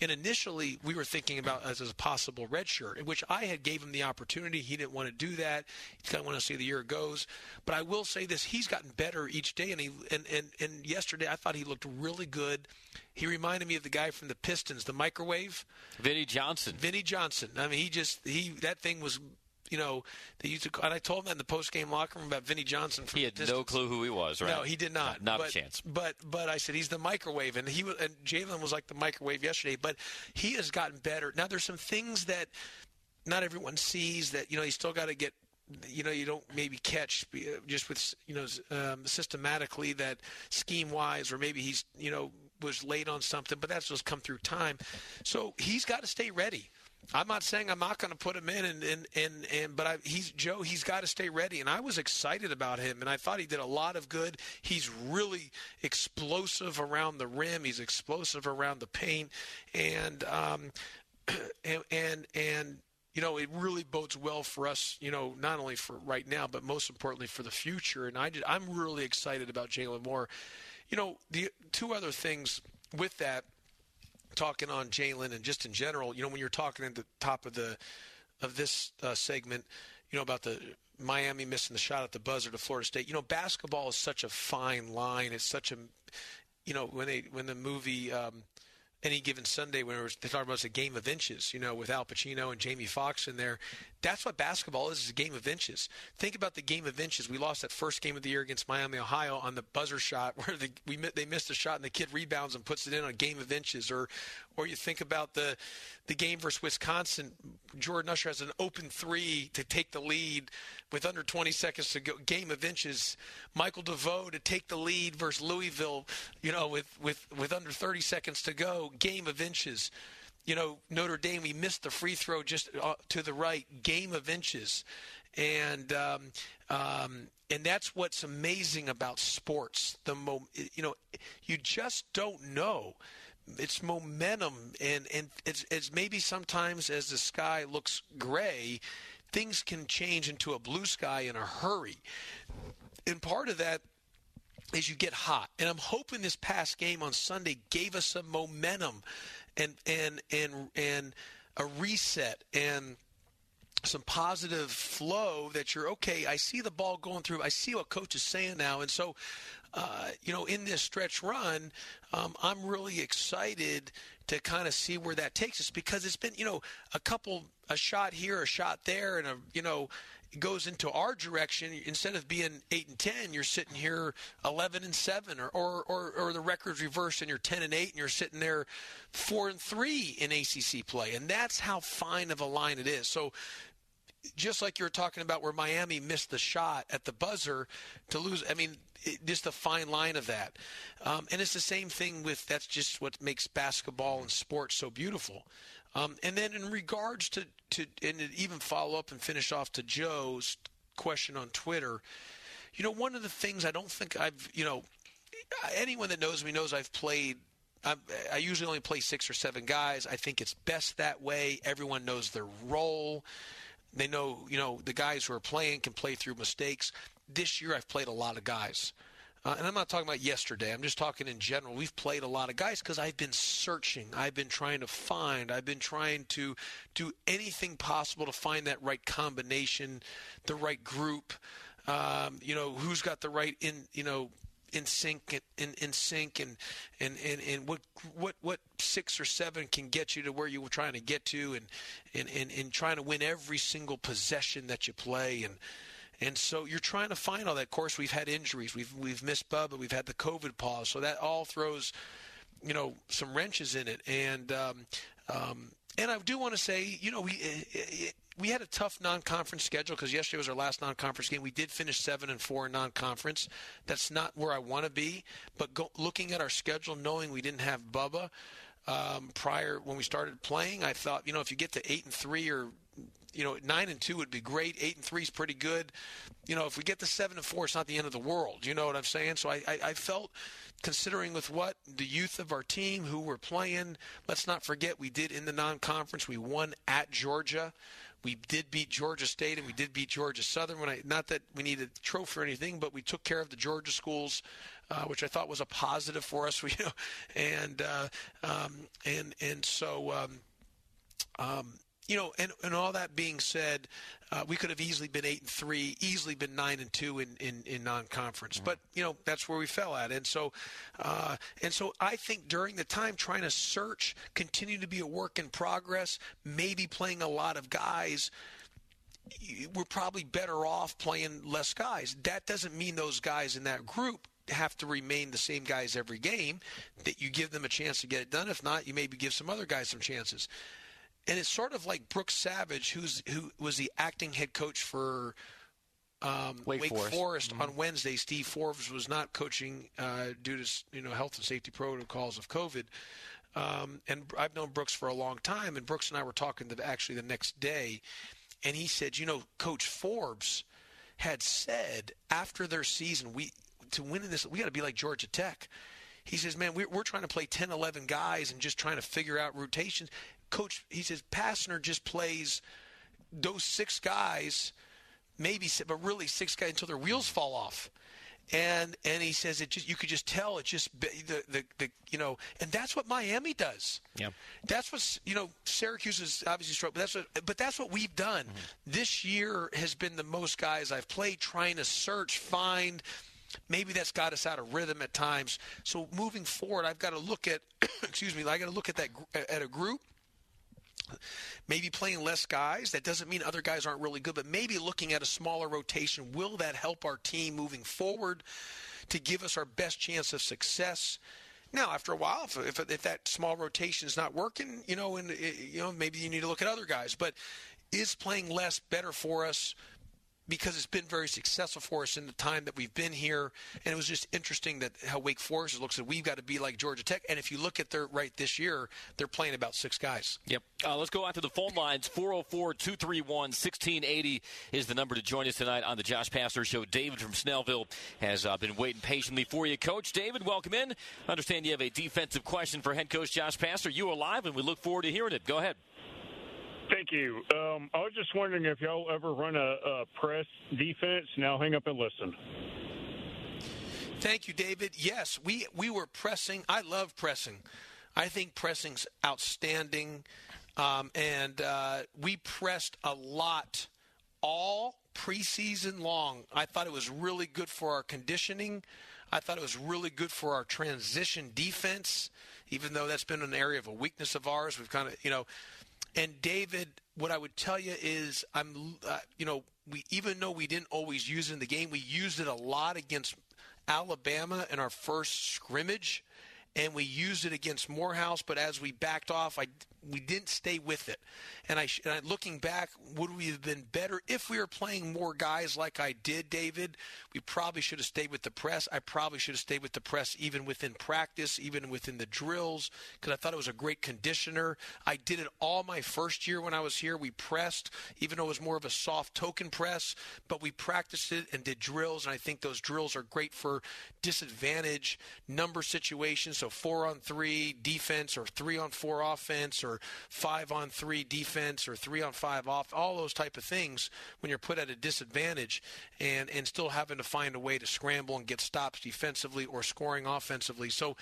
And initially, we were thinking about as a possible red shirt, in which I had gave him the opportunity. He didn't want to do that. He kind of want to see the year goes. But I will say this: he's gotten better each day. And he and and, and yesterday, I thought he looked really good. He reminded me of the guy from the Pistons, the microwave, Vinnie Johnson. Vinnie Johnson. I mean, he just he that thing was you know, they used to. And I told him that in the post game locker room about Vinnie Johnson. From he had no clue who he was, right? No, he did not. Not, not but, a chance. But but I said he's the microwave, and he was. And Jalon was like the microwave yesterday, but he has gotten better. Now there's some things that not everyone sees that you know. He's still got to get you know you don't maybe catch uh, just with you know um, systematically that scheme wise or maybe he's you know was late on something but that's just come through time so he's got to stay ready I'm not saying I'm not going to put him in, and and and, and but I, he's Joe. He's got to stay ready, and I was excited about him, and I thought he did a lot of good. He's really explosive around the rim. He's explosive around the paint, and um, and and and you know, it really bodes well for us, you know, not only for right now, but most importantly for the future. And I did, I'm really excited about Jalon Moore. You know, the two other things with that, talking on Jalon and just in general, you know, when you're talking at the top of the of this uh, segment, you know, about the Miami missing the shot at the buzzer to Florida State. You know, basketball is such a fine line. It's such a, you know, when they when the movie. Um, any given Sunday when they talk about it's a game of inches, you know, with Al Pacino and Jamie Foxx in there. That's what basketball is, is a game of inches. Think about the game of inches. We lost that first game of the year against Miami, Ohio on the buzzer shot where the, we they missed a shot and the kid rebounds and puts it in on a game of inches. Or, or you think about the the game versus Wisconsin. Jordan Usher has an open three to take the lead with under 20 seconds to go. Game of inches. Michael DeVoe to take the lead versus Louisville, you know, with, with, with under 30 seconds to go. Game of inches. You know, Notre Dame, we missed the free throw just uh, to the right. Game of inches. And, um, um, and that's what's amazing about sports. The mo- you know, you just don't know it's momentum and and it's, it's maybe sometimes as the sky looks gray things can change into a blue sky in a hurry and part of that is you get hot and i'm hoping this past game on sunday gave us some momentum and and and and a reset and some positive flow that you're okay. I see the ball going through. I see what coach is saying now, and so uh, you know, in this stretch run, um, I'm really excited to kind of see where that takes us because it's been, you know, a couple, a shot here, a shot there, and a, you know, goes into our direction. Instead of being eight and ten, you're sitting here eleven and seven, or or or, or the record's reversed and you're ten and eight, and you're sitting there four and three in ACC play, and that's how fine of a line it is. So just like you were talking about where Miami missed the shot at the buzzer to lose. I mean, it, just the fine line of that. Um, and it's the same thing with that's just what makes basketball and sports so beautiful. Um, and then in regards to, to, and even follow up and finish off to Joe's question on Twitter, you know, one of the things I don't think I've, you know, anyone that knows me knows I've played I'm, i usually only play six or seven guys. I think it's best that way. Everyone knows their role. They know, you know, the guys who are playing can play through mistakes. This year, I've played a lot of guys. Uh, and I'm not talking about yesterday. I'm just talking in general. We've played a lot of guys because I've been searching. I've been trying to find. I've been trying to do anything possible to find that right combination, the right group. Um, you know, who's got the right in, you know, in sync in, in sync and, and, and, and what what what six or seven can get you to where you were trying to get to and, and, and, and trying to win every single possession that you play and and so you're trying to find all that. Of course, we've had injuries. We've we've missed Bubba. We've had the COVID pause. So that all throws, you know, some wrenches in it. And um, um, and I do want to say, you know, we it, we had a tough non-conference schedule because yesterday was our last non-conference game. We did finish seven and four in non-conference. That's not where I want to be. But go, looking at our schedule, knowing we didn't have Bubba um, prior when we started playing, I thought, you know, if you get to eight and three or you know, nine and two would be great. Eight and three is pretty good. You know, if we get to seven and four, it's not the end of the world. You know what I'm saying? So I, I, I felt, considering with what the youth of our team who we're playing, let's not forget we did in the non-conference. We won at Georgia. We did beat Georgia State and we did beat Georgia Southern. When I not that we needed a trophy or anything, but we took care of the Georgia schools, uh, which I thought was a positive for us. You know, and uh, um, and and so. Um, um, you know, and, and all that being said, uh, we could have easily been eight and three, easily been nine and two in, in, in non-conference. Mm-hmm. But you know, that's where we fell at, and so uh, and so I think during the time trying to search, continue to be a work in progress, maybe playing a lot of guys. We're probably better off playing less guys. That doesn't mean those guys in that group have to remain the same guys every game. That you give them a chance to get it done. If not, you maybe give some other guys some chances and it's sort of like Brooks Savage, who's who was the acting head coach for um, Wake, Wake, Forest, Forest mm-hmm. on Wednesday. Steve Forbes was not coaching uh, due to you know health and safety protocols of COVID. um, and I've known Brooks for a long time, and Brooks and I were talking the, actually the next day, and he said, you know, Coach Forbes had said after their season, we to win in this, we got to be like Georgia Tech. He says, man, we're, we're trying to play 10, 11 guys and just trying to figure out rotations. Coach, he says, Pastner just plays those six guys, maybe, but really six guys until their wheels fall off and and he says it just you could just tell it just the the, the you know and that's what Miami does. Yeah, that's what you know. Syracuse is obviously strong, but that's what but that's what we've done. Mm-hmm. This year has been the most guys I've played trying to search, find. Maybe that's got us out of rhythm at times. So moving forward, I've got to look at excuse me, I got to look at that at a group maybe playing less guys. That doesn't mean other guys aren't really good, but maybe looking at a smaller rotation. Will that help our team moving forward to give us our best chance of success? Now, after a while, if, if, if that small rotation is not working, you know, and eh, you know, maybe you need to look at other guys. But is playing less better for us? Because it's been very successful for us in the time that we've been here. And it was just interesting that how Wake Forest looks at we've got to be like Georgia Tech. And if you look at their right this year, they're playing about six guys. Yep. Uh, let's go out to the phone lines. 404 231 1680 is the number to join us tonight on the Josh Pastner Show. David from Snellville has uh, been waiting patiently for you. Coach David, welcome in. understand you have a defensive question for head coach Josh Pastner. You are live, and we look forward to hearing it. Go ahead. Thank you. Um, I was just wondering if y'all ever run a, a press defense. Now hang up and listen. Thank you, David. Yes, we we were pressing. I love pressing. I think pressing's outstanding, um, and uh, we pressed a lot all preseason long. I thought it was really good for our conditioning. I thought it was really good for our transition defense, even though that's been an area of a weakness of ours. We've kind of, you know, and David, what I would tell you is, I'm, uh, you know, we even though we didn't always use it in the game, we used it a lot against Alabama in our first scrimmage, and we used it against Morehouse. But as we backed off, I we didn't stay with it. And I, and I, looking back, would we have been better if we were playing more guys like I did, David? We probably should have stayed with the press. I probably should have stayed with the press even within practice, even within the drills, because I thought it was a great conditioner. I did it all my first year when I was here. We pressed, even though it was more of a soft token press, but we practiced it and did drills. And I think those drills are great for disadvantage number situations. So four on three defense or three on four offense or five on three defense or three on five off, all those type of things when you're put at a disadvantage and, and still having to find a way to scramble and get stops defensively or scoring offensively. So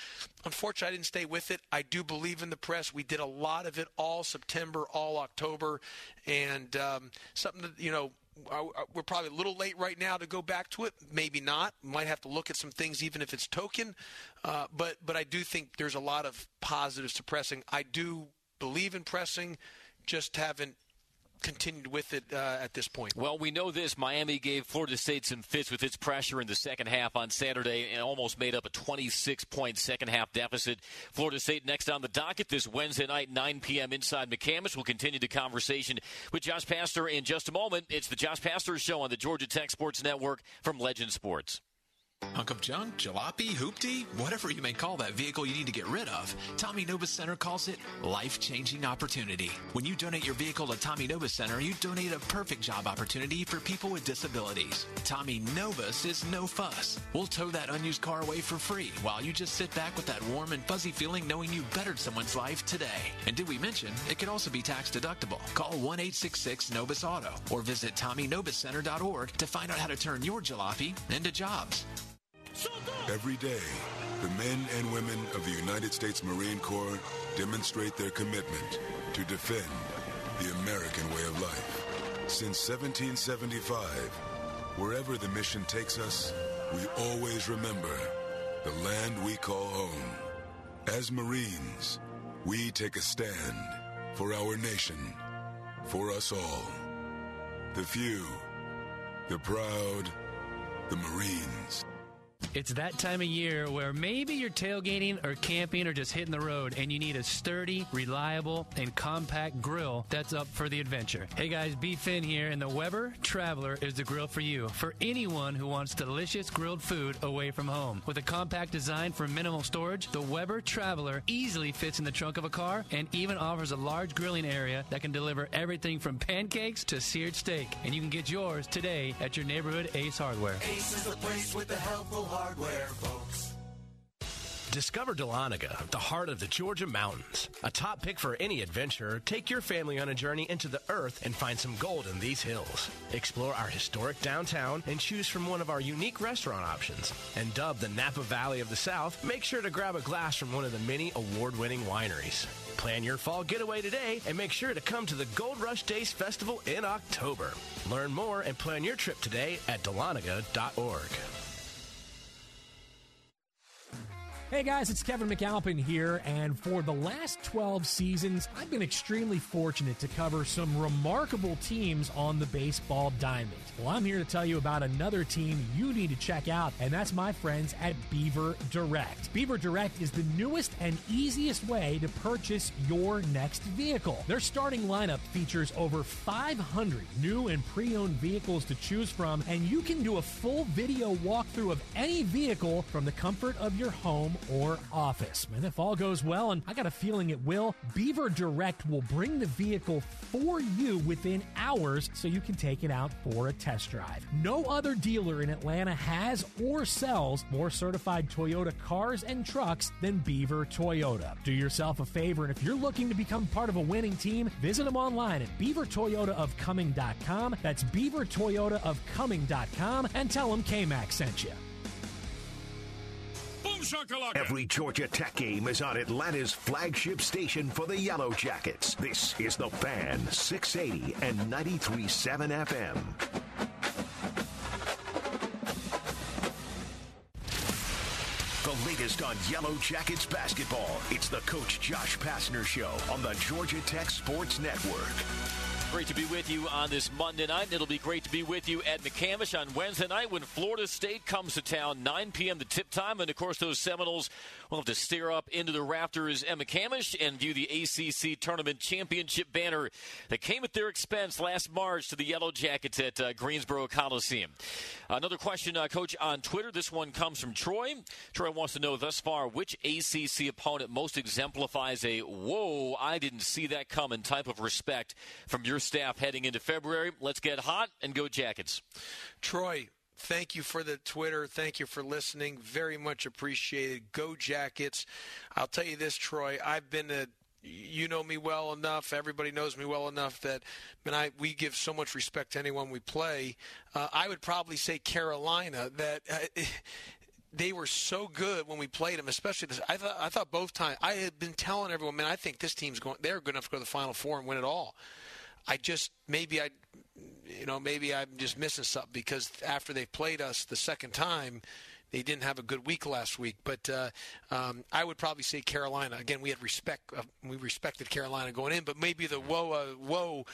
unfortunately, I didn't stay with it. I do believe in the press. We did a lot of it all September, all October, and um, something that, you know, we're probably a little late right now to go back to it. Maybe not. Might have to look at some things, even if it's token. Uh, but but I do think there's a lot of positives to pressing. I do believe in pressing, just haven't continued with it uh, at this point. Well, we know this. Miami gave Florida State some fits with its pressure in the second half on Saturday and almost made up a 26 point second half deficit. Florida State next on the docket this Wednesday night, 9 p.m. inside McCamish. We'll continue the conversation with Josh Pastner in just a moment. It's the Josh Pastner Show on the Georgia Tech Sports Network from Legend Sports. Hunk of junk, jalopy, hoopty, whatever you may call that vehicle you need to get rid of, Tommy Nobis Center calls it life-changing opportunity. When you donate your vehicle to Tommy Nobis Center, you donate a perfect job opportunity for people with disabilities. Tommy Nobis is no fuss. We'll tow that unused car away for free while you just sit back with that warm and fuzzy feeling knowing you bettered someone's life today. And did we mention it could also be tax deductible? Call 1-866-NOBIS Auto or visit TommyNobisCenter.org to find out how to turn your jalopy into jobs. Every day, the men and women of the United States Marine Corps demonstrate their commitment to defend the American way of life. Since 1775, wherever the mission takes us, we always remember the land we call home. As Marines, we take a stand for our nation, for us all. The few, the proud, the Marines. It's that time of year where maybe you're tailgating or camping or just hitting the road and you need a sturdy, reliable, and compact grill that's up for the adventure. Hey guys, B. Finn here, and the Weber Traveler is the grill for you. For anyone who wants delicious grilled food away from home. With a compact design for minimal storage, the Weber Traveler easily fits in the trunk of a car and even offers a large grilling area that can deliver everything from pancakes to seared steak. And you can get yours today at your neighborhood Ace Hardware. Ace is the place with the helpful hardware, folks. Discover Dahlonega, the heart of the Georgia mountains. A top pick for any adventure, take your family on a journey into the earth and find some gold in these hills. Explore our historic downtown and choose from one of our unique restaurant options. And dubbed the Napa Valley of the South, make sure to grab a glass from one of the many award-winning wineries. Plan your fall getaway today and make sure to come to the Gold Rush Days Festival in October. Learn more and plan your trip today at dahlonega.org. Hey guys, it's Kevin McAlpin here, and for the last 12 seasons, I've been extremely fortunate to cover some remarkable teams on the baseball diamond. Well, I'm here to tell you about another team you need to check out, and that's my friends at Beaver Direct. Beaver Direct is the newest and easiest way to purchase your next vehicle. Their starting lineup features over 500 new and pre owned vehicles to choose from, and you can do a full video walkthrough of any vehicle from the comfort of your home or office. And if all goes well, and I got a feeling it will, Beaver Direct will bring the vehicle for you within hours so you can take it out for a test drive. No other dealer in Atlanta has or sells more certified Toyota cars and trucks than Beaver Toyota. Do yourself a favor, and if you're looking to become part of a winning team, visit them online at beavertoyotaofcumming.com. That's beavertoyotaofcumming.com and tell them KMAX sent you. Shakalaka. Every Georgia Tech game is on Atlanta's flagship station for the Yellow Jackets. This is The Fan, 680 and 93.7 FM. The latest on Yellow Jackets basketball. It's the Coach Josh Pastner Show on the Georgia Tech Sports Network. Great to be with you on this Monday night. It'll be great to be with you at McCamish on Wednesday night when Florida State comes to town, 9 p.m. the tip time. And of course, those Seminoles will have to stare up into the rafters at McCamish and view the ACC Tournament Championship banner that came at their expense last March to the Yellow Jackets at uh, Greensboro Coliseum. Another question, uh, Coach, on Twitter. This one comes from Troy. Troy wants to know thus far which ACC opponent most exemplifies a whoa, I didn't see that coming type of respect from your staff heading into February. Let's get hot and go Jackets. Troy, thank you for the Twitter. Thank you for listening. Very much appreciated. Go Jackets. I'll tell you this, Troy. I've been a you know me well enough. Everybody knows me well enough that, man, I we give so much respect to anyone we play. Uh, I would probably say Carolina that. Uh, they were so good when we played them, especially this. I thought I thought both times I had been telling everyone, man, I think this team's going. They're good enough to go to the Final Four and win it all. I just maybe I, you know, maybe I'm just missing something because after they played us the second time, they didn't have a good week last week. But uh, um, I would probably say Carolina. Again, we had respect. Uh, we respected Carolina going in, but maybe the whoa, uh, whoa.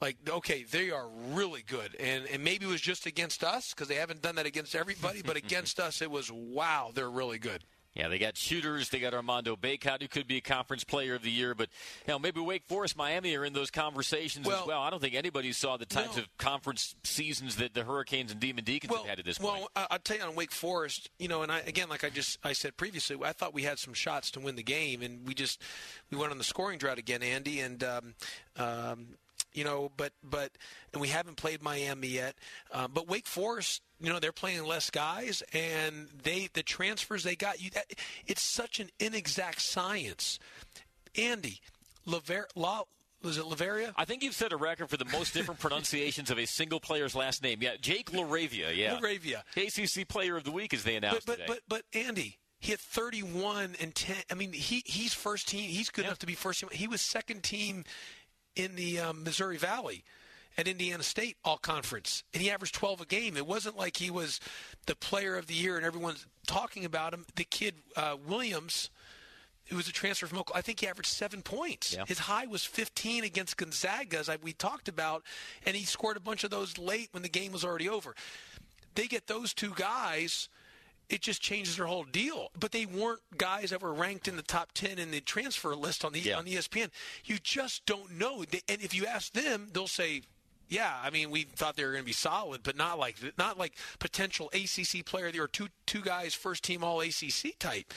Like okay, they are really good, and and maybe it was just against us because they haven't done that against everybody, but against us it was wow, they're really good. Yeah, they got shooters. They got Armando Bacot, who could be a conference player of the year. But you know, maybe Wake Forest, Miami are in those conversations well, as well. I don't think anybody saw the types no. of conference seasons that the Hurricanes and Demon Deacons well, have had at this point. Well, I'll tell you on Wake Forest, you know, and I again, like I just I said previously, I thought we had some shots to win the game, and we just we went on the scoring drought again, Andy, and. Um, um, you know, but but and we haven't played Miami yet. Um, but Wake Forest, you know, they're playing less guys, and they the transfers they got. You, that, it's such an inexact science. Andy, Lever, La, was it Laveria? I think you've set a record for the most different pronunciations of a single player's last name. Yeah, Jake LaRavia. Yeah, LaRavia, ACC Player of the Week, as they announced but, but, today. But but Andy, he had 31 and 10. I mean, he he's first team. He's good yeah. enough to be first team. He was second team in the um, Missouri Valley at Indiana State all conference, and he averaged 12 a game. It wasn't like he was the player of the year and everyone's talking about him. The kid uh, Williams, who was a transfer from Oklahoma, I think he averaged seven points. Yeah. His high was 15 against Gonzaga, as I, we talked about, and he scored a bunch of those late when the game was already over. They get those two guys it just changes their whole deal. But they weren't guys that were ranked in the top ten in the transfer list on the Yeah. on ESPN. You just don't know. And if you ask them, they'll say, "Yeah, I mean, we thought they were going to be solid, but not like not like potential ACC player. There are two two guys first team All ACC type."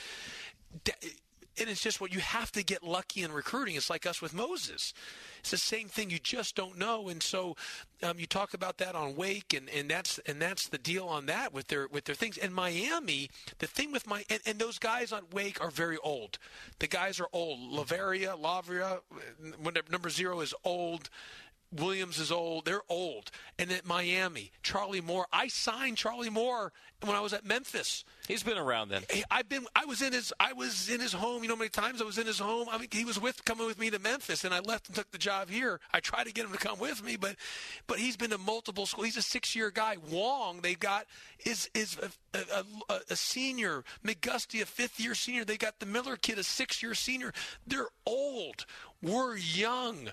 And it's just what you have to get lucky in recruiting. It's like us with Moses. It's the same thing. You just don't know, and so um, you talk about that on Wake, and, and that's and that's the deal on that with their with their things. And Miami, the thing with my and, and those guys on Wake are very old. The guys are old. Lavaria, Lavria, number zero is old. Williams is old. They're old. And at Miami, Charlie Moore. I signed Charlie Moore when I was at Memphis. He's been around then. I've been. I was in his. I was in his home. You know how many times I was in his home. I mean, he was with coming with me to Memphis, and I left and took the job here. I tried to get him to come with me, but but he's been to multiple schools. He's a six-year guy. Wong, they got is is a, a, a, a senior. McGusty, a fifth-year senior. They got the Miller kid, a six-year senior. They're old. We're young.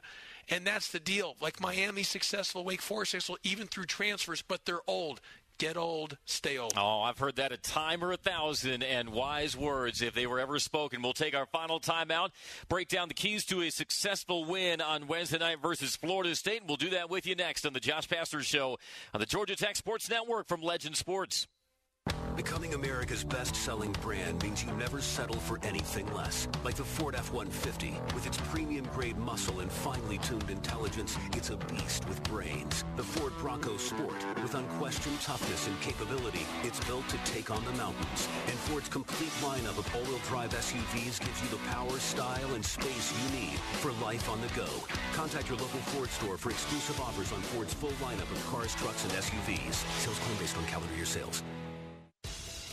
And that's the deal. Like Miami successful, Wake Forest successful, even through transfers, but they're old. Get old, stay old. Oh, I've heard that a time or a thousand, and wise words if they were ever spoken. We'll take our final timeout, break down the keys to a successful win on Wednesday night versus Florida State, and we'll do that with you next on the Josh Pastner Show on the Georgia Tech Sports Network from Legend Sports. Becoming America's best-selling brand means you never settle for anything less. Like the Ford F-150. With its premium-grade muscle and finely tuned intelligence, it's a beast with brains. The Ford Bronco Sport. With unquestioned toughness and capability, it's built to take on the mountains. And Ford's complete lineup of all-wheel drive SUVs gives you the power, style, and space you need for life on the go. Contact your local Ford store for exclusive offers on Ford's full lineup of cars, trucks, and SUVs. Sales claim based on calendar year sales.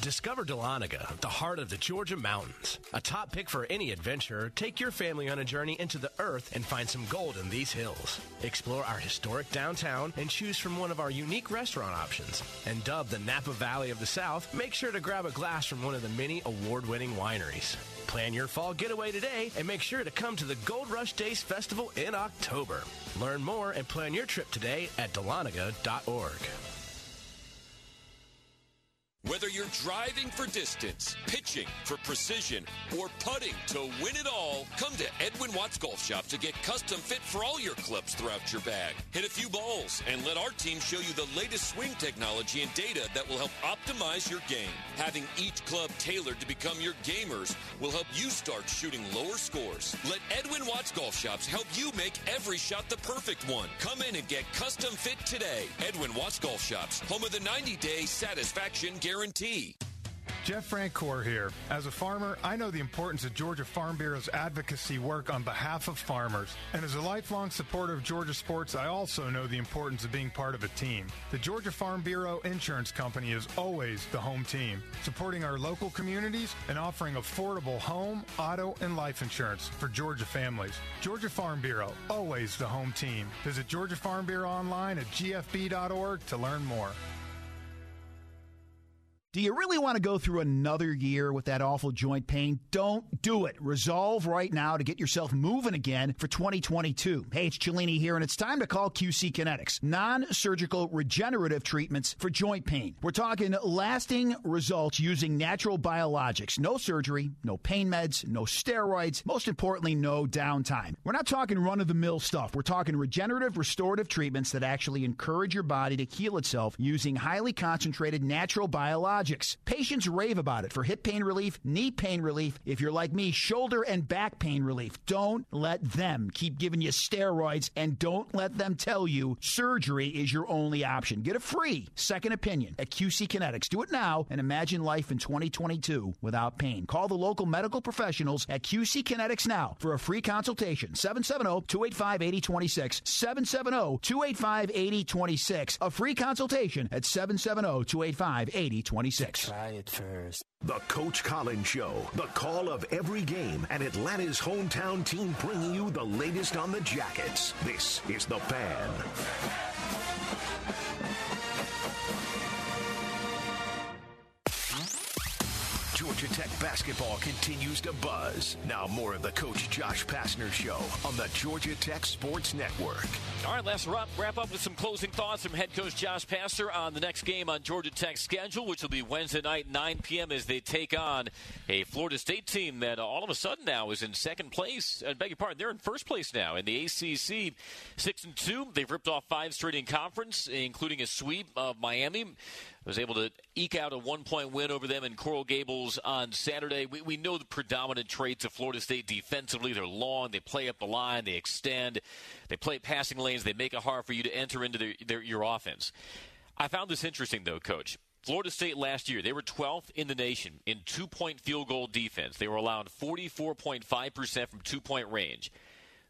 Discover Dahlonega, the heart of the Georgia mountains. A top pick for any adventure, take your family on a journey into the earth and find some gold in these hills. Explore our historic downtown and choose from one of our unique restaurant options. And dubbed the Napa Valley of the South, make sure to grab a glass from one of the many award-winning wineries. Plan your fall getaway today and make sure to come to the Gold Rush Days Festival in October. Learn more and plan your trip today at dahlonega.org. Whether you're driving for distance, pitching for precision, or putting to win it all, come to Edwin Watts Golf Shop to get custom fit for all your clubs throughout your bag. Hit a few balls and let our team show you the latest swing technology and data that will help optimize your game. Having each club tailored to become your gamers will help you start shooting lower scores. Let Edwin Watts Golf Shops help you make every shot the perfect one. Come in and get custom fit today. Edwin Watts Golf Shops, home of the 90 day satisfaction guarantee. Jeff Francoeur here. As a farmer, I know the importance of Georgia Farm Bureau's advocacy work on behalf of farmers. And as a lifelong supporter of Georgia sports, I also know the importance of being part of a team. The Georgia Farm Bureau Insurance Company is always the home team, supporting our local communities and offering affordable home, auto, and life insurance for Georgia families. Georgia Farm Bureau, always the home team. Visit Georgia Farm Bureau online at gfb.org to learn more. Do you really want to go through another year with that awful joint pain? Don't do it. Resolve right now to get yourself moving again for 2022. Hey, it's Cellini here, and it's time to call QC Kinetics. Non surgical regenerative treatments for joint pain. We're talking lasting results using natural biologics. No surgery, no pain meds, no steroids, most importantly, no downtime. We're not talking run of the mill stuff. We're talking regenerative, restorative treatments that actually encourage your body to heal itself using highly concentrated natural biologics. Patients rave about it for hip pain relief, knee pain relief. If you're like me, shoulder and back pain relief. Don't let them keep giving you steroids and don't let them tell you surgery is your only option. Get a free second opinion at QC Kinetics. Do it now and imagine life in 2022 without pain. Call the local medical professionals at QC Kinetics now for a free consultation. 770-285-8026. 770-285-8026. A free consultation at oh, 770-285-8026. Try it first. The Coach Collins Show, the call of every game, and Atlanta's hometown team bringing you the latest on the Jackets. This is The Fan. Georgia Tech basketball continues to buzz. Now more of the Coach Josh Pastner Show on the Georgia Tech Sports Network. All right, let's wrap, up with some closing thoughts from head coach Josh Pastner on the next game on Georgia Tech's schedule, which will be Wednesday night, 9 p.m. as they take on a Florida State team that all of a sudden now is in second place. I beg your pardon, they're in first place now in the ACC, six and two. They've ripped off five straight in conference, including a sweep of Miami was able to eke out a one point win over them in Coral Gables on Saturday. We, we know the predominant traits of Florida State defensively. They're long, they play up the line, they extend, they play passing lanes, they make it hard for you to enter into their, their, your offense. I found this interesting, though, Coach. Florida State last year, they were 12th in the nation in two point field goal defense. They were allowed 44.5% from two point range.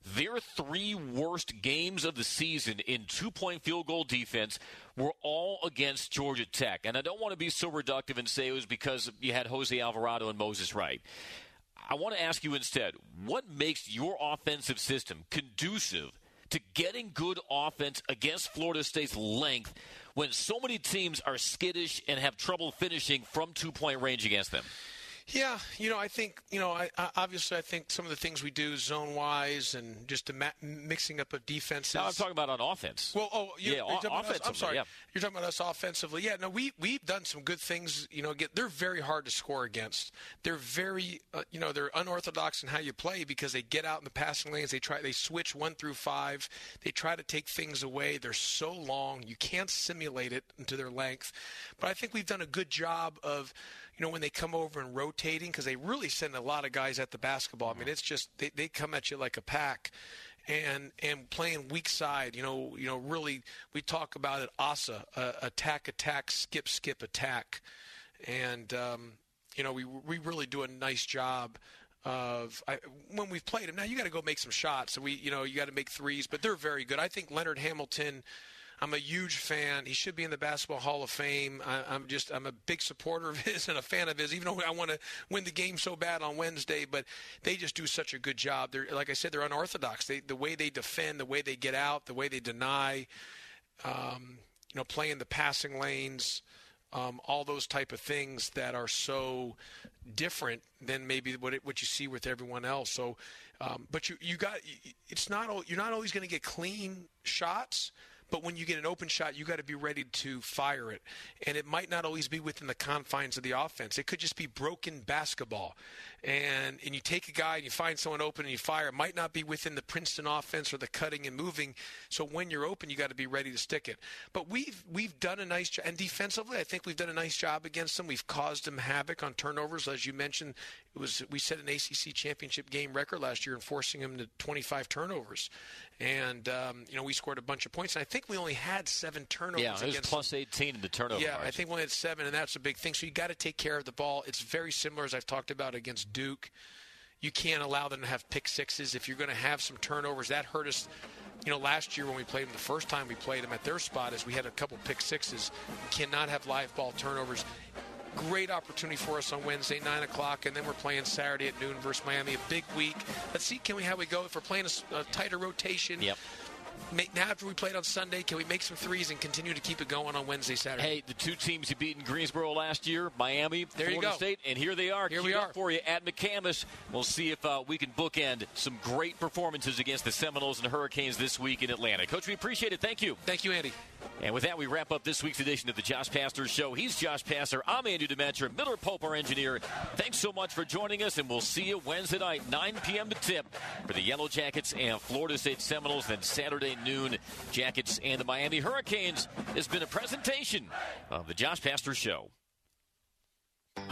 Their three worst games of the season in two point field goal defense were all against Georgia Tech. And I don't want to be so reductive and say it was because you had Jose Alvarado and Moses Wright. I want to ask you instead what makes your offensive system conducive to getting good offense against Florida State's length when so many teams are skittish and have trouble finishing from two point range against them? Yeah, you know, I think you know, I, I, obviously, I think some of the things we do zone wise and just the ma- mixing up of defenses. Now I'm talking about on offense. Well, oh, you, yeah, o- offensively. I'm sorry, yeah. you're talking about us offensively. Yeah, no, we we've done some good things. You know, get, they're very hard to score against. They're very, uh, you know, they're unorthodox in how you play because they get out in the passing lanes. They try, they switch one through five. They try to take things away. They're so long, you can't simulate it into their length. But I think we've done a good job of you know, when they come over and rotating, because they really send a lot of guys at the basketball. I mean, it's just they, they come at you like a pack. And and playing weak side, you know, you know, really, we talk about it. ASA, uh, attack, attack, skip, skip, attack, and um, you know, we we really do a nice job of I, when we've played them. Now you got to go make some shots. So we, you know, you got to make threes, but they're very good. I think Leonard Hamilton I'm a huge fan. He should be in the Basketball Hall of Fame. I, am just I'm a big supporter of his and a fan of his. Even though I want to win the game so bad on Wednesday, but they just do such a good job. They're like I said, they're unorthodox. They, the way they defend, the way they get out, the way they deny, um, you know, playing the passing lanes. Um, all those type of things that are so different than maybe what it, what you see with everyone else. So, um, but you you got it's not you're not always going to get clean shots, but when you get an open shot, you got to be ready to fire it. And it might not always be within the confines of the offense. It could just be broken basketball. And and you take a guy and you find someone open and you fire. It might not be within the Princeton offense or the cutting and moving. So when you're open, you got to be ready to stick it. But we've we've done a nice job. And defensively, I think we've done a nice job against them. We've caused them havoc on turnovers, as you mentioned. It was we set an ACC championship game record last year, enforcing them to 25 turnovers and um, you know we scored a bunch of points. And I think we only had seven turnovers. Yeah, it was plus 18 in the turnover. Yeah, I think we only had seven, and that's a big thing. So you got to take care of the ball. It's very similar as I've talked about against Duke. You can't allow them to have pick sixes. If you're going to have some turnovers, that hurt us. You know, last year when we played them, the first time we played them at their spot, is we had a couple pick sixes. You cannot have live ball turnovers great opportunity for us on Wednesday, 9 o'clock, and then we're playing Saturday at noon versus Miami. A big week. Let's see, can we how we go? If we're playing a, a tighter rotation, yep. Make, now after we played on Sunday, can we make some threes and continue to keep it going on Wednesday, Saturday? Hey, the two teams you beat in Greensboro last year, Miami, there Florida. State, and here they are. Here we are for you at McCamish. We'll see if uh, we can bookend some great performances against the Seminoles and Hurricanes this week in Atlanta. Coach, we appreciate it. Thank you. Thank you, Andy. And with that, we wrap up this week's edition of the Josh Pastner Show. He's Josh Pastner. I'm Andrew Demetra. Miller Pope, our engineer. Thanks so much for joining us, and we'll see you Wednesday night, 9 p.m. to tip for the Yellow Jackets and Florida State Seminoles. Then Saturday noon, Jackets and the Miami Hurricanes. It's been a presentation of the Josh Pastner Show.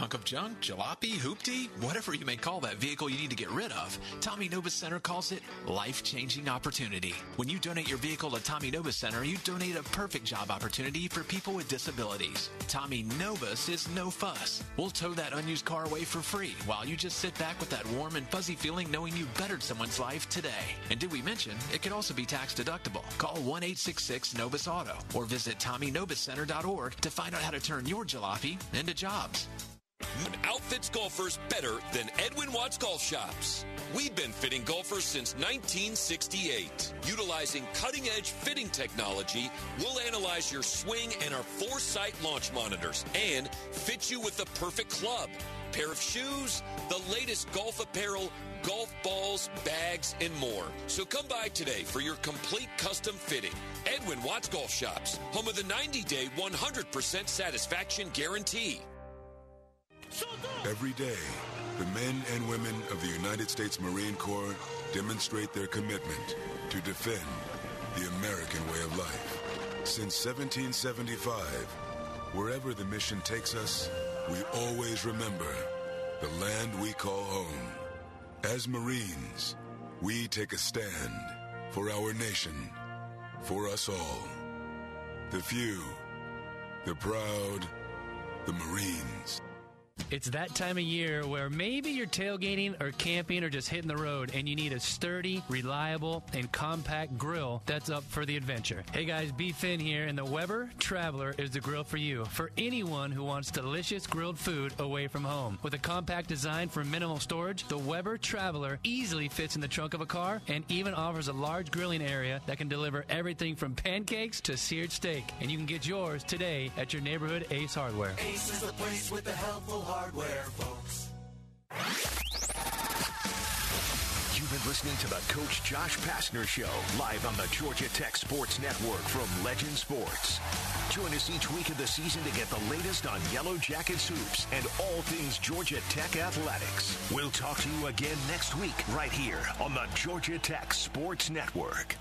Hunk of junk, jalopy, hoopty, whatever you may call that vehicle you need to get rid of, Tommy Nobis Center calls it life-changing opportunity. When you donate your vehicle to Tommy Nobis Center, you donate a perfect job opportunity for people with disabilities. Tommy Nobis is no fuss. We'll tow that unused car away for free while you just sit back with that warm and fuzzy feeling knowing you bettered someone's life today. And did we mention it could also be tax deductible? Call 1-866-NOBIS Auto or visit TommyNobisCenter.org to find out how to turn your jalopy into jobs. Outfit outfits golfers better than Edwin Watts Golf Shops. We've been fitting golfers since 1968. Utilizing cutting edge fitting technology, we'll analyze your swing and our foresight launch monitors and fit you with the perfect club, pair of shoes, the latest golf apparel, golf balls, bags, and more. So come by today for your complete custom fitting. Edwin Watts Golf Shops, home of the 90 day 100% satisfaction guarantee. Every day, the men and women of the United States Marine Corps demonstrate their commitment to defend the American way of life. Since 1775, wherever the mission takes us, we always remember the land we call home. As Marines, we take a stand for our nation, for us all. The few, the proud, the Marines. It's that time of year where maybe you're tailgating or camping or just hitting the road and you need a sturdy, reliable, and compact grill that's up for the adventure. Hey guys, B. Finn here, and the Weber Traveler is the grill for you. For anyone who wants delicious grilled food away from home. With a compact design for minimal storage, the Weber Traveler easily fits in the trunk of a car and even offers a large grilling area that can deliver everything from pancakes to seared steak. And you can get yours today at your neighborhood Ace Hardware. Ace is the place with the helpful hardware, folks. You've been listening to the Coach Josh Pastner Show, live on the Georgia Tech Sports Network from Legend Sports. Join us each week of the season to get the latest on Yellow Jackets hoops and all things Georgia Tech athletics. We'll talk to you again next week, right here on the Georgia Tech Sports Network.